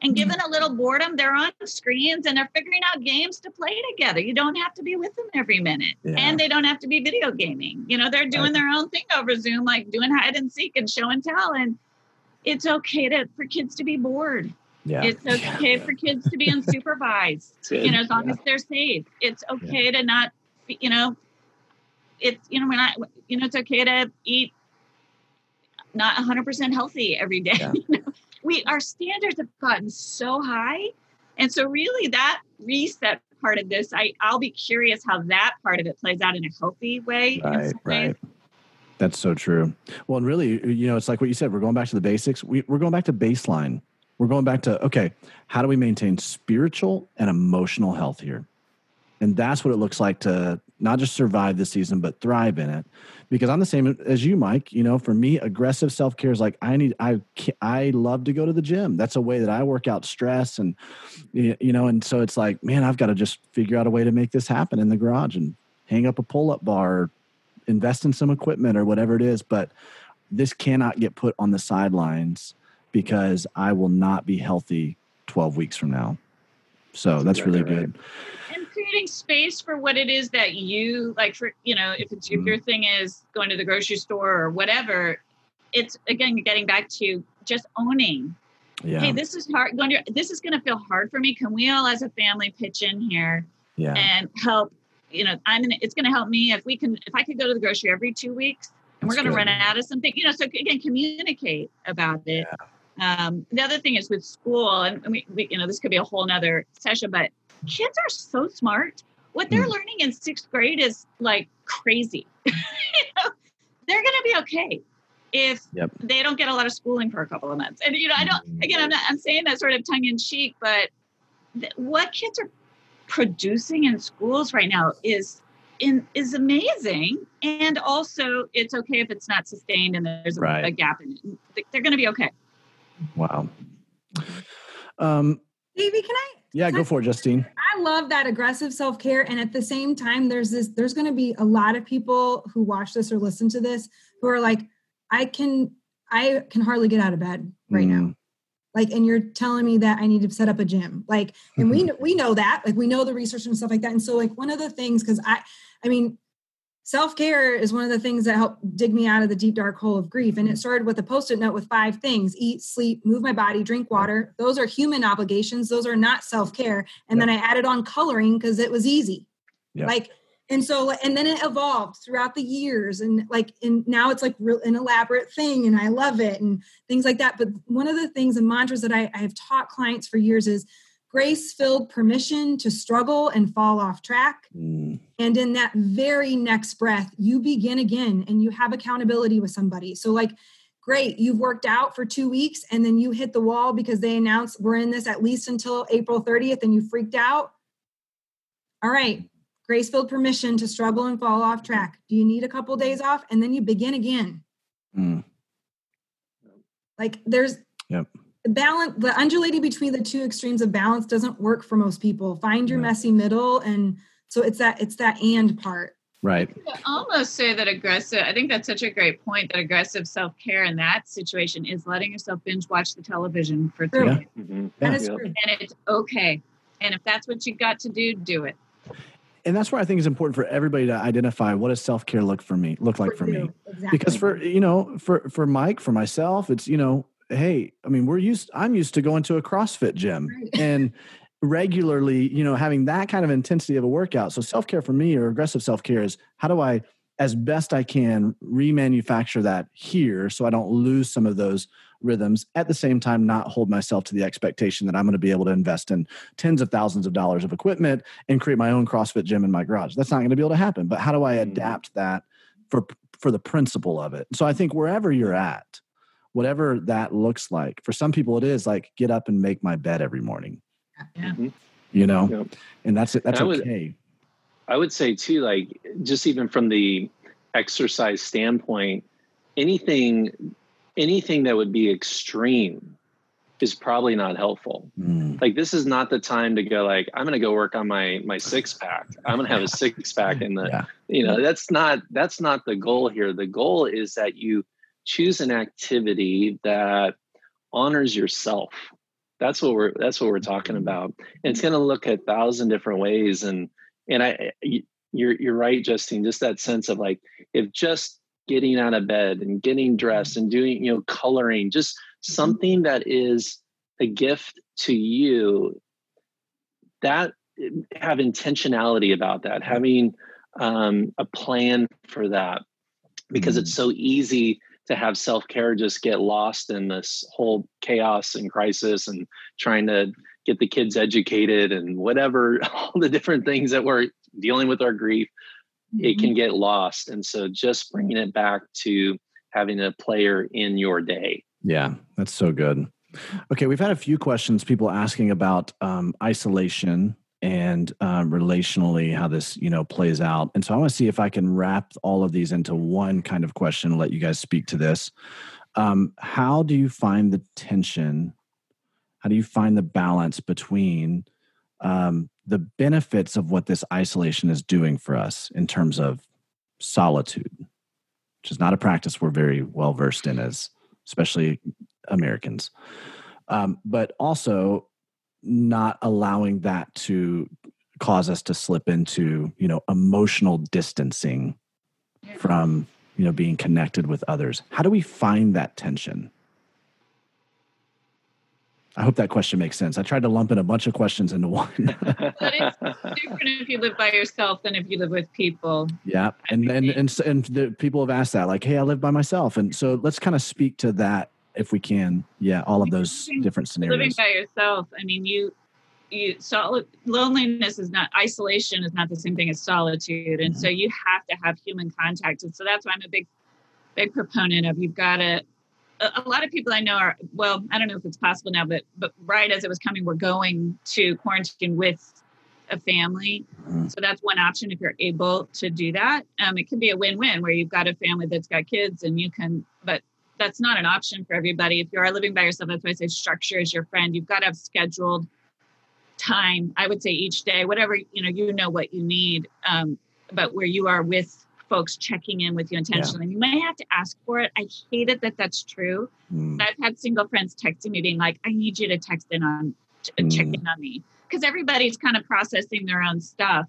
[SPEAKER 3] and mm-hmm. given a little boredom, they're on screens and they're figuring out games to play together. You don't have to be with them every minute, yeah. and they don't have to be video gaming. You know, they're doing their own thing over Zoom, like doing hide and seek and show and tell. And it's okay to for kids to be bored.
[SPEAKER 1] Yeah.
[SPEAKER 3] It's okay yeah. for kids to be unsupervised. you know, as long as they're safe. It's okay to not, you know, it's you know we're not you know it's okay to eat not 100% healthy every day. Yeah. You know? We our standards have gotten so high. And so really that reset part of this i i'll be curious how that part of it plays out in a healthy way
[SPEAKER 1] right right. That's so true. Well and really you know it's like what you said we're going back to the basics. We, we're going back to baseline. We're going back to okay how do we maintain spiritual and emotional health here? And that's what it looks like to not just survive the season, but thrive in it. Because I'm the same as you, Mike. You know, for me, aggressive self care is like I need. I I love to go to the gym. That's a way that I work out stress, and you know, and so it's like, man, I've got to just figure out a way to make this happen in the garage and hang up a pull up bar, invest in some equipment or whatever it is. But this cannot get put on the sidelines because I will not be healthy 12 weeks from now. So that's, really good.
[SPEAKER 3] And creating space for what it is that you like for, you know, if it's if mm-hmm. your thing is going to the grocery store or whatever, it's again getting back to just owning. Yeah. Hey, this is hard going to this is going to feel hard for me. Can we all as a family pitch in here yeah. and help you know, I'm gonna, it's going to help me if we can, if I could go to the grocery every two weeks and That's we're going to run out of something, you know, so again, communicate about it. Yeah. Um, the other thing is with school, and we, we, you know, this could be a whole nother session, but kids are so smart. What they're mm. learning in sixth grade is like crazy. you know, they're going to be okay if yep. they don't get a lot of schooling for a couple of months. And you know, I don't. Mm. Again, I'm not. I'm saying that sort of tongue in cheek, but th- what kids are producing in schools right now is in is amazing. And also, it's okay if it's not sustained and there's a, right. a gap in it. They're going to be okay.
[SPEAKER 1] Wow. Um,
[SPEAKER 2] Davey, can I?
[SPEAKER 1] Yeah,
[SPEAKER 2] can
[SPEAKER 1] go I, for it, Justine.
[SPEAKER 2] I love that aggressive self care, and at the same time, there's this. There's going to be a lot of people who watch this or listen to this who are like, I can, I can hardly get out of bed right mm. now. Like, and you're telling me that I need to set up a gym, like, and we we know that, like, we know the research and stuff like that. And so, like, one of the things, because I, I mean, self care is one of the things that helped dig me out of the deep dark hole of grief. And it started with a post it note with five things eat, sleep, move my body, drink water. Those are human obligations, those are not self care. And then I added on coloring because it was easy. Like, and so and then it evolved throughout the years and like and now it's like real an elaborate thing and i love it and things like that but one of the things and mantras that i, I have taught clients for years is grace filled permission to struggle and fall off track. Mm. And in that very next breath, you begin again and you have accountability with somebody. So, like, great, you've worked out for two weeks and then you hit the wall because they announced we're in this at least until April 30th and you freaked out. All right, grace filled permission to struggle and fall off track. Do you need a couple days off? And then you begin again. Mm. Like, there's, yep balance the undulating between the two extremes of balance doesn't work for most people find your right. messy middle and so it's that it's that and part
[SPEAKER 1] right
[SPEAKER 3] I almost say that aggressive i think that's such a great point that aggressive self-care in that situation is letting yourself binge watch the television for three yeah. Mm-hmm. That is true. and it's okay and if that's what you've got to do do it
[SPEAKER 1] and that's where I think it's important for everybody to identify what does self care look for me look like for, for me. Exactly. Because for you know, for for Mike, for myself, it's you know, hey, I mean, we're used, I'm used to going to a CrossFit gym and regularly, you know, having that kind of intensity of a workout. So self care for me or aggressive self care is how do I, as best I can, remanufacture that here so I don't lose some of those rhythms at the same time not hold myself to the expectation that i'm going to be able to invest in tens of thousands of dollars of equipment and create my own crossfit gym in my garage that's not going to be able to happen but how do i mm-hmm. adapt that for for the principle of it so i think wherever you're at whatever that looks like. For some people, it is like get up and make my bed every morning. Yeah. Mm-hmm. You know, yeah. and that's it. That's I okay.
[SPEAKER 4] Would, I would say too, like just even from the exercise standpoint, anything, anything that would be extreme is probably not helpful. Mm. Like this is not the time to go like I'm going to go work on my my six pack. I'm going to have a six pack in the yeah. you know that's not that's not the goal here. The goal is that you choose an activity that honors yourself that's what we're that's what we're talking mm-hmm. about and it's going to look at a thousand different ways and and i you're you're right justine just that sense of like if just getting out of bed and getting dressed and doing you know coloring just mm-hmm. something that is a gift to you that have intentionality about that having um, a plan for that because it's so easy to have self care just get lost in this whole chaos and crisis and trying to get the kids educated and whatever, all the different things that we're dealing with our grief, mm-hmm. it can mm-hmm. get lost. And so just bringing it back to having a player in your day.
[SPEAKER 1] Yeah, that's so good. Okay, we've had a few questions, people asking about um, isolation and um, relationally how this you know plays out. And so i want to see if i can wrap all of these into one kind of question and let you guys speak to this. Um, how do you find the tension how do you find the balance between um, the benefits of what this isolation is doing for us in terms of solitude which is not a practice we're very well versed in as especially americans? Um, but also not allowing that to cause us to slip into you know emotional distancing from you know being connected with others. How do we find that tension? I hope that question makes sense. I tried to lump in a bunch of questions into one.
[SPEAKER 3] But it's different if you live by yourself than if you live with people.
[SPEAKER 1] Yeah and and and, and the people have asked that like hey i live by myself. And so let's kind of speak to that if we can. Yeah, all of those living, different scenarios.
[SPEAKER 3] Living by yourself, I mean, you, you, solid loneliness is not isolation is not the same thing as solitude, and mm-hmm. so you have to have human contact, and so that's why I'm a big, big proponent of you've got to. A, a lot of people I know are well. I don't know if it's possible now, but but right as it was coming, we're going to quarantine with a family. Mm-hmm. So that's one option if you're able to do that. Um, it can be a win-win where you've got a family that's got kids and you can, but that's not an option for everybody. If you are living by yourself, that's why I say structure is your friend. You've got to have scheduled time. I would say each day, whatever you know, you know what you need. Um, but where you are with folks checking in with you intentionally, yeah. you may have to ask for it. I hate it that that's true. Mm. I've had single friends texting me being like, "I need you to text in on, mm. check in on me," because everybody's kind of processing their own stuff,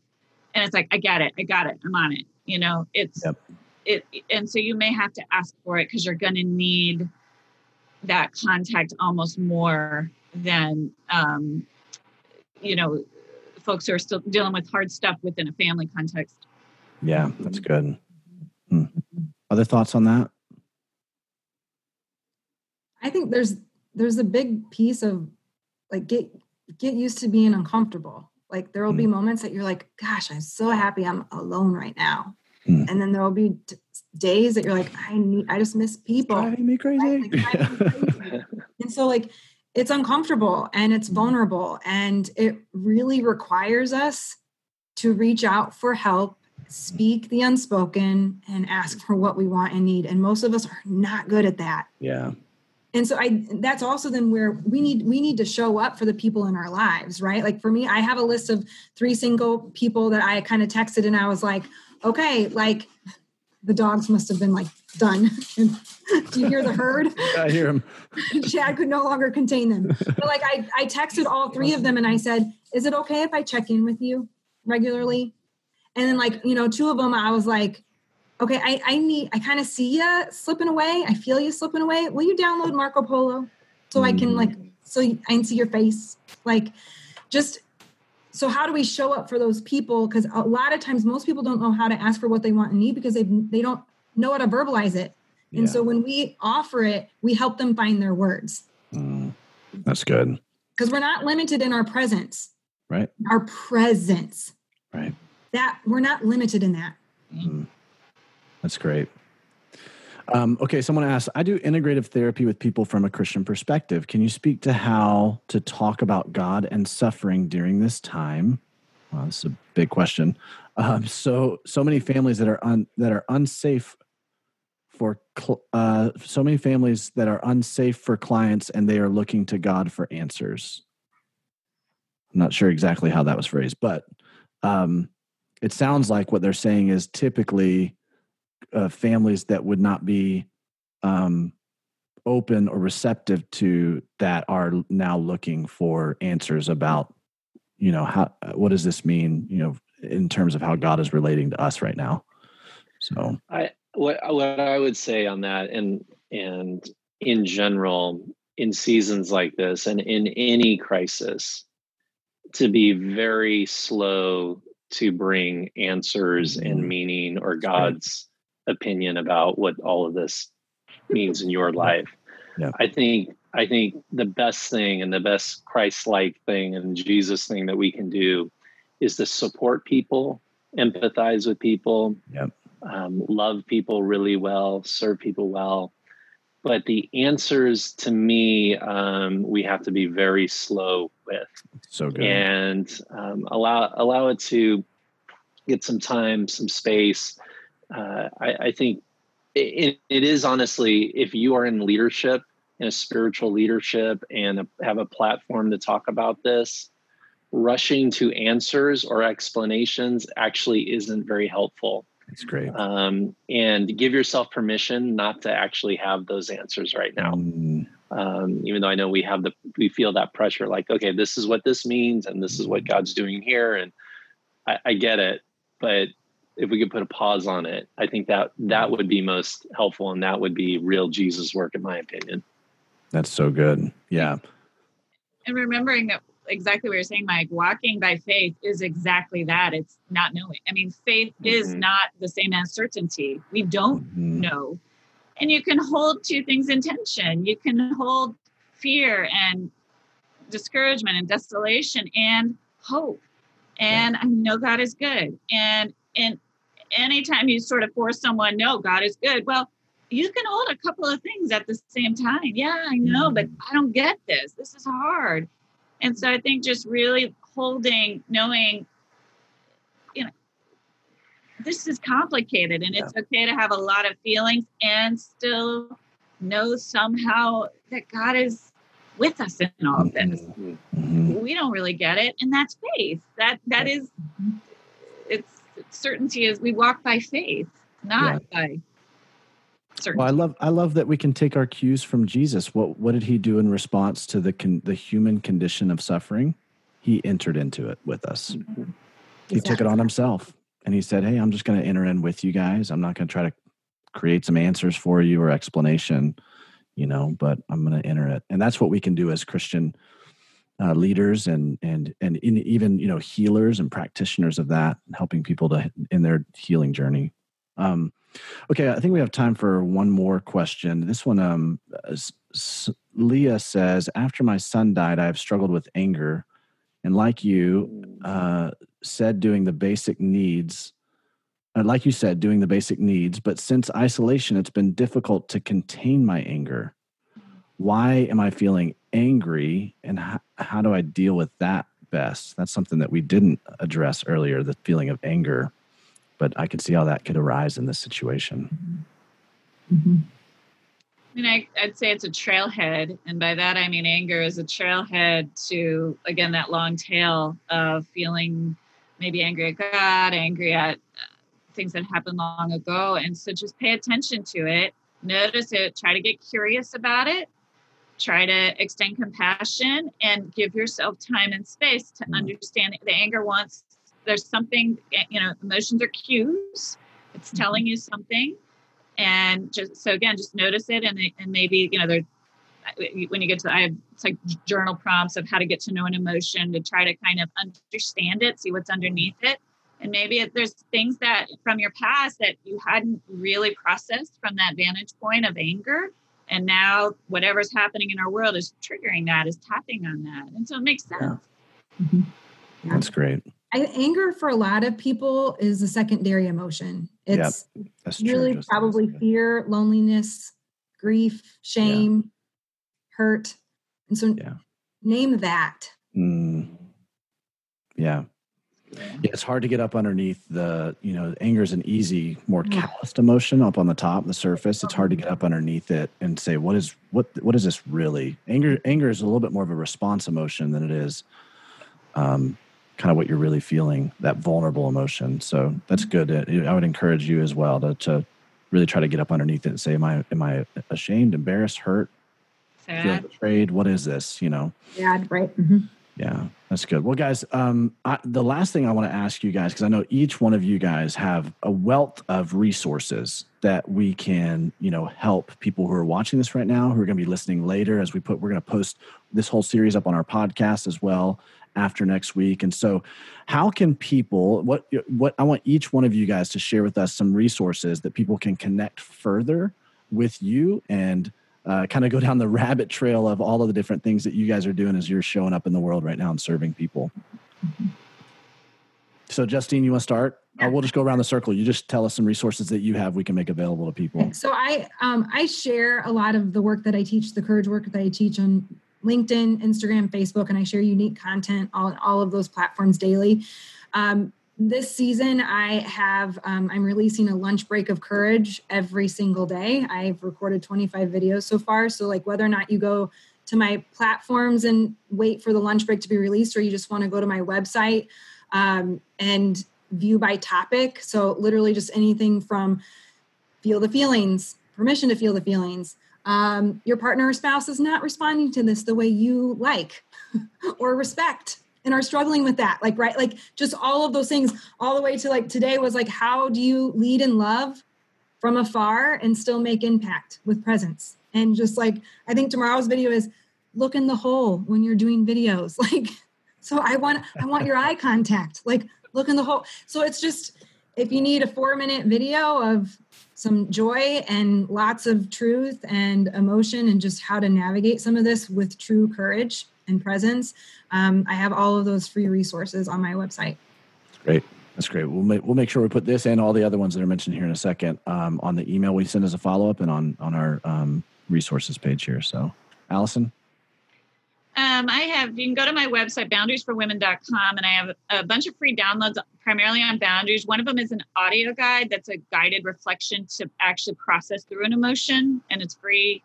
[SPEAKER 3] and it's like, "I got it, I got it, I'm on it." You know, it's. Yep it and so you may have to ask for it because you're going to need that contact almost more than um, you know folks who are still dealing with hard stuff within a family context.
[SPEAKER 1] Yeah that's good. Hmm. other thoughts on that?
[SPEAKER 2] I think there's there's a big piece of like get get used to being uncomfortable. Like there will be hmm. moments that you're like gosh i'm so happy i'm alone right now Mm. And then there will be t- days that you're like, I need, I just miss people.
[SPEAKER 1] Driving me crazy. Like,
[SPEAKER 2] crazy. and so like, it's uncomfortable and it's vulnerable and it really requires us to reach out for help speak the unspoken and ask for what we want and need and most of us are not good at that
[SPEAKER 1] yeah
[SPEAKER 2] and so i that's also then where we need we need to show up for the people in our lives right like for me i have a list of three single people that i kind of texted and i was like okay, like the dogs must have been like done. Do you hear the herd?
[SPEAKER 1] I hear them.
[SPEAKER 2] Chad could no longer contain them. But like I, I texted all three of them and I said, "Is it okay if I check in with you regularly?" And then like you know, two of them, I was like, "Okay, I, I need. I kind of see you slipping away. I feel you slipping away. Will you download Marco Polo so mm. I can like so I can see your face? Like, just so how do we show up for those people? Because a lot of times most people don't know how to ask for what they want and need because they they don't know how to verbalize it. And yeah. so when we offer it we help them find their words.
[SPEAKER 1] Mm, that's good.
[SPEAKER 2] Because we're not limited in our presence.
[SPEAKER 1] Right.
[SPEAKER 2] Our presence.
[SPEAKER 1] Right.
[SPEAKER 2] That we're not limited in that.
[SPEAKER 1] Mm, that's great um, okay, someone asked, I do integrative therapy with people from a Christian perspective. Can you speak to how to talk about God and suffering during this time? Is a big question. Um, so, so many families that are un, that are unsafe for uh, so many families that are unsafe for clients, and they are looking to God for answers. I'm not sure exactly how that was phrased, but um, it sounds like what they're saying is typically uh, families that would not be um, open or receptive to that are now looking for answers about you know how what does this mean you know in terms of how god is relating to us right now? So.
[SPEAKER 4] I what what i would say on that and and in general in seasons like this and in any crisis to be very slow to bring answers and mm-hmm. meaning or god's opinion about what all of this means in your life. Yeah. I think I think the best thing and the best Christ-like thing and Jesus thing that we can do is to support people, empathize with people,
[SPEAKER 1] yep.
[SPEAKER 4] um, love people really well, serve people well, but the answers to me um, we have to be very slow with
[SPEAKER 1] so good
[SPEAKER 4] and um, allow allow it to get some time some space uh, I, I, think it, it is honestly if you are in leadership in a spiritual leadership and a, have a platform to talk about this rushing to answers or explanations actually isn't very helpful
[SPEAKER 1] that's great.
[SPEAKER 4] Um, and give yourself permission not to actually have those answers right now. Mm. Um, even though I know we have the we feel that pressure, like, okay, this is what this means, and this is what God's doing here, and I, I get it. But if we could put a pause on it, I think that that would be most helpful, and that would be real Jesus work, in my opinion.
[SPEAKER 1] That's so good. Yeah.
[SPEAKER 3] And remembering that exactly what you're saying, Mike. Walking by faith is exactly that. It's not knowing. I mean, faith mm-hmm. is not the same as certainty. We don't mm-hmm. know. And you can hold two things in tension. You can hold fear and discouragement and desolation and hope. And yeah. I know God is good. And and anytime you sort of force someone, no, God is good. Well, you can hold a couple of things at the same time. Yeah, I know, but mm-hmm. I don't get this. This is hard. And so I think just really holding, knowing, you know, this is complicated and yeah. it's okay to have a lot of feelings and still know somehow that God is with us in all of this. Mm-hmm. We don't really get it, and that's faith. That that is, it's certainty is we walk by faith, not yeah. by
[SPEAKER 1] certainty. Well, I love I love that we can take our cues from Jesus. What what did he do in response to the con, the human condition of suffering? He entered into it with us. Mm-hmm. He exactly. took it on himself and he said, "Hey, I'm just going to enter in with you guys. I'm not going to try to create some answers for you or explanation, you know, but I'm going to enter it." And that's what we can do as Christian uh, leaders and and and in, even you know healers and practitioners of that, helping people to in their healing journey. Um, Okay, I think we have time for one more question. This one, um, Leah says, after my son died, I have struggled with anger, and like you uh, said, doing the basic needs. Uh, like you said, doing the basic needs, but since isolation, it's been difficult to contain my anger. Why am I feeling angry, and how, how do I deal with that best? That's something that we didn't address earlier the feeling of anger but I can see how that could arise in this situation.
[SPEAKER 3] Mm-hmm. I mean, I, would say it's a trailhead, and by that I mean anger is a trailhead to again that long tail of feeling maybe angry at God, angry at uh, things that happened long ago, and so just pay attention to it, notice it, try to get curious about it, try to extend compassion, and give yourself time and space to mm-hmm. understand the anger wants there's something you know emotions are cues it's mm-hmm. telling you something and just so again just notice it and, and maybe you know there when you get to i have it's like journal prompts of how to get to know an emotion to try to kind of understand it see what's underneath it and maybe it, there's things that from your past that you hadn't really processed from that vantage point of anger and now whatever's happening in our world is triggering that is tapping on that and so it makes sense
[SPEAKER 1] yeah. Mm-hmm. Yeah. that's great
[SPEAKER 2] I, anger for a lot of people is a secondary emotion. It's yep, really probably fear, loneliness, grief, shame, yeah. hurt. And so yeah. name that. Mm.
[SPEAKER 1] Yeah. Yeah, it's hard to get up underneath the, you know, anger is an easy, more calloused emotion up on the top, the surface. It's hard to get up underneath it and say, what is what what is this really? Anger anger is a little bit more of a response emotion than it is um, kind of what you're really feeling, that vulnerable emotion. So that's good. I would encourage you as well to, to really try to get up underneath it and say, am I, am I ashamed, embarrassed, hurt, Sad. feel betrayed? What is this? You know?
[SPEAKER 2] Yeah. Right. Mm-hmm.
[SPEAKER 1] Yeah, that's good. Well, guys, um, I, the last thing I want to ask you guys, because I know each one of you guys have a wealth of resources that we can, you know, help people who are watching this right now, who are going to be listening later. As we put, we're going to post this whole series up on our podcast as well after next week. And so, how can people what what I want each one of you guys to share with us some resources that people can connect further with you and uh, kind of go down the rabbit trail of all of the different things that you guys are doing as you're showing up in the world right now and serving people. So, Justine, you want to start? uh, we'll just go around the circle. You just tell us some resources that you have we can make available to people.
[SPEAKER 2] So I um, I share a lot of the work that I teach, the courage work that I teach on LinkedIn, Instagram, Facebook, and I share unique content on all of those platforms daily. Um, this season, I have um, I'm releasing a lunch break of courage every single day. I've recorded 25 videos so far. So like whether or not you go to my platforms and wait for the lunch break to be released, or you just want to go to my website um, and view by topic. So, literally, just anything from feel the feelings, permission to feel the feelings. Um, your partner or spouse is not responding to this the way you like or respect and are struggling with that. Like, right? Like, just all of those things, all the way to like today was like, how do you lead in love from afar and still make impact with presence? And just like, I think tomorrow's video is look in the hole when you're doing videos. Like, so I want, I want your eye contact. Like, look in the hole. So it's just if you need a four minute video of some joy and lots of truth and emotion and just how to navigate some of this with true courage and presence, um, I have all of those free resources on my website.
[SPEAKER 1] Great. That's great. We'll make, we'll make sure we put this and all the other ones that are mentioned here in a second um, on the email we send as a follow up and on on our um, resources page here. So, Alison.
[SPEAKER 3] Um, I have, you can go to my website, boundariesforwomen.com, and I have a bunch of free downloads primarily on boundaries. One of them is an audio guide that's a guided reflection to actually process through an emotion, and it's free.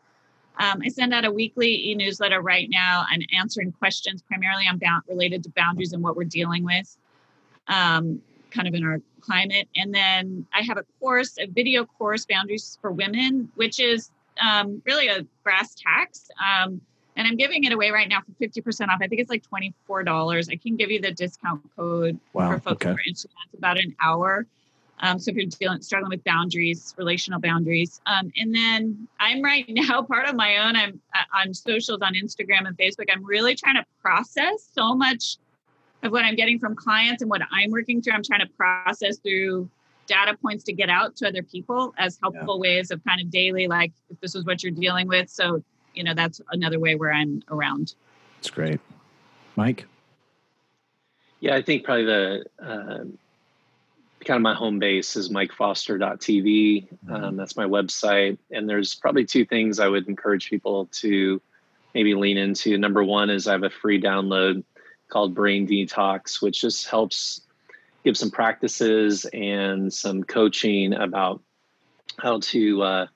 [SPEAKER 3] Um, I send out a weekly e newsletter right now and answering questions primarily on bound, related to boundaries and what we're dealing with, um, kind of in our climate. And then I have a course, a video course, Boundaries for Women, which is um, really a brass tacks. Um, and I'm giving it away right now for 50% off. I think it's like $24. I can give you the discount code
[SPEAKER 1] wow,
[SPEAKER 3] for folks
[SPEAKER 1] okay.
[SPEAKER 3] who are interested. It's about an hour. Um, so if you're dealing, struggling with boundaries, relational boundaries, um, and then I'm right now part of my own. I'm uh, on socials, on Instagram and Facebook. I'm really trying to process so much of what I'm getting from clients and what I'm working through. I'm trying to process through data points to get out to other people as helpful yeah. ways of kind of daily, like if this is what you're dealing with. So you know that's another way where i'm around
[SPEAKER 1] that's great mike
[SPEAKER 4] yeah i think probably the uh, kind of my home base is mikefoster.tv mm-hmm. um, that's my website. And there's probably two things i would encourage people to maybe lean into. Number one is i have a free download called brain detox which just helps give some practices and some coaching about how to uh,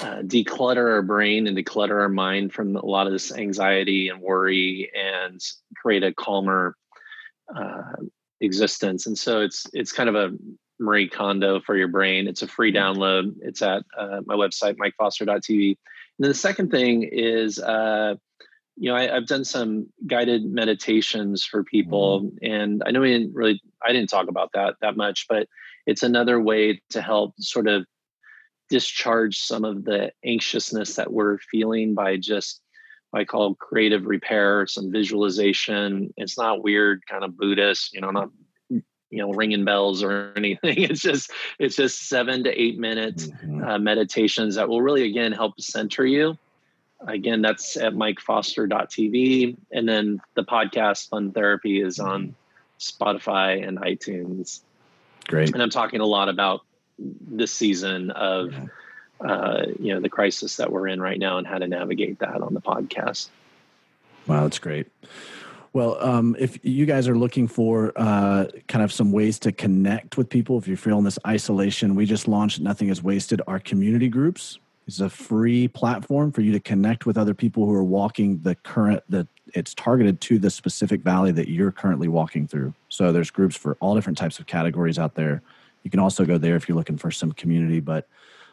[SPEAKER 4] uh, declutter our brain and declutter our mind from a lot of this anxiety and worry and create a calmer uh, existence and so it's it's kind of a marie kondo for your brain it's a free mm-hmm. download it's at uh, my website mikefoster.tv and then the second thing is uh, you know I, have done some guided meditations for people mm-hmm. and i know we didn't really i didn't talk about that that much but it's another way to help sort of discharge some of the anxiousness that we're feeling by just I call creative repair, some visualization. It's not weird, kind of Buddhist, you know, not you know ringing bells or anything. It's just it's just seven to eight minutes mm-hmm. uh, meditations that will really again help center you. Again, that's at MikeFoster.tv, and then the podcast Fun Therapy is on mm-hmm. Spotify and iTunes.
[SPEAKER 1] Great.
[SPEAKER 4] And I'm talking a lot about this season of uh, you know the crisis that we're in right now and how to navigate that on the podcast.
[SPEAKER 1] Wow, that's great. Well, um, if you guys are looking for uh, kind of some ways to connect with people, if you're feeling this isolation, we just launched Nothing is Wasted, our community groups. It's a free platform for you to connect with other people who are walking the current, the it's targeted to the specific valley that you're currently walking through. So there's groups for all different types of categories out there. You can also go there if you're looking for some community. But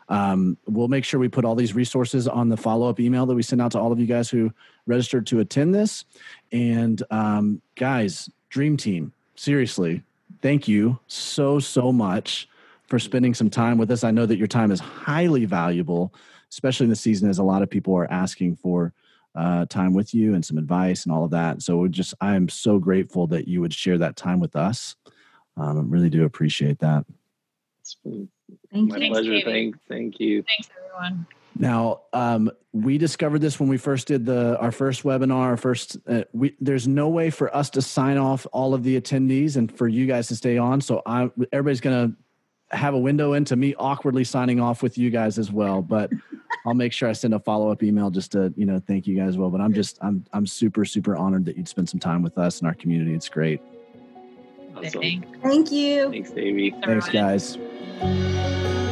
[SPEAKER 1] um, we'll make sure we put all these resources on the follow up email that we send out to all of you guys who registered to attend this. And um, guys, Dream Team, seriously, thank you so, so much for spending some time with us. I know that your time is highly valuable, especially in the season as a lot of people are asking for uh, time with you and some advice and all of that. So just, I am so grateful that you would share that time with us. Um, I really do appreciate that.
[SPEAKER 4] It's been
[SPEAKER 2] thank
[SPEAKER 4] my
[SPEAKER 2] you.
[SPEAKER 4] pleasure. Thank, thank you.
[SPEAKER 3] Thanks, everyone.
[SPEAKER 1] Now, um, we discovered this when we first did the our first webinar. Our first, uh, we, there's no way for us to sign off all of the attendees and for you guys to stay on. So I, everybody's gonna have a window into me awkwardly signing off with you guys as well. But I'll make sure I send a follow up email just to you know thank you guys well. But I'm just I'm I'm super super honored that you'd spend some time with us and our community. It's great.
[SPEAKER 4] Awesome.
[SPEAKER 2] Thank you.
[SPEAKER 4] Thanks, Davey.
[SPEAKER 1] Thanks, guys. Música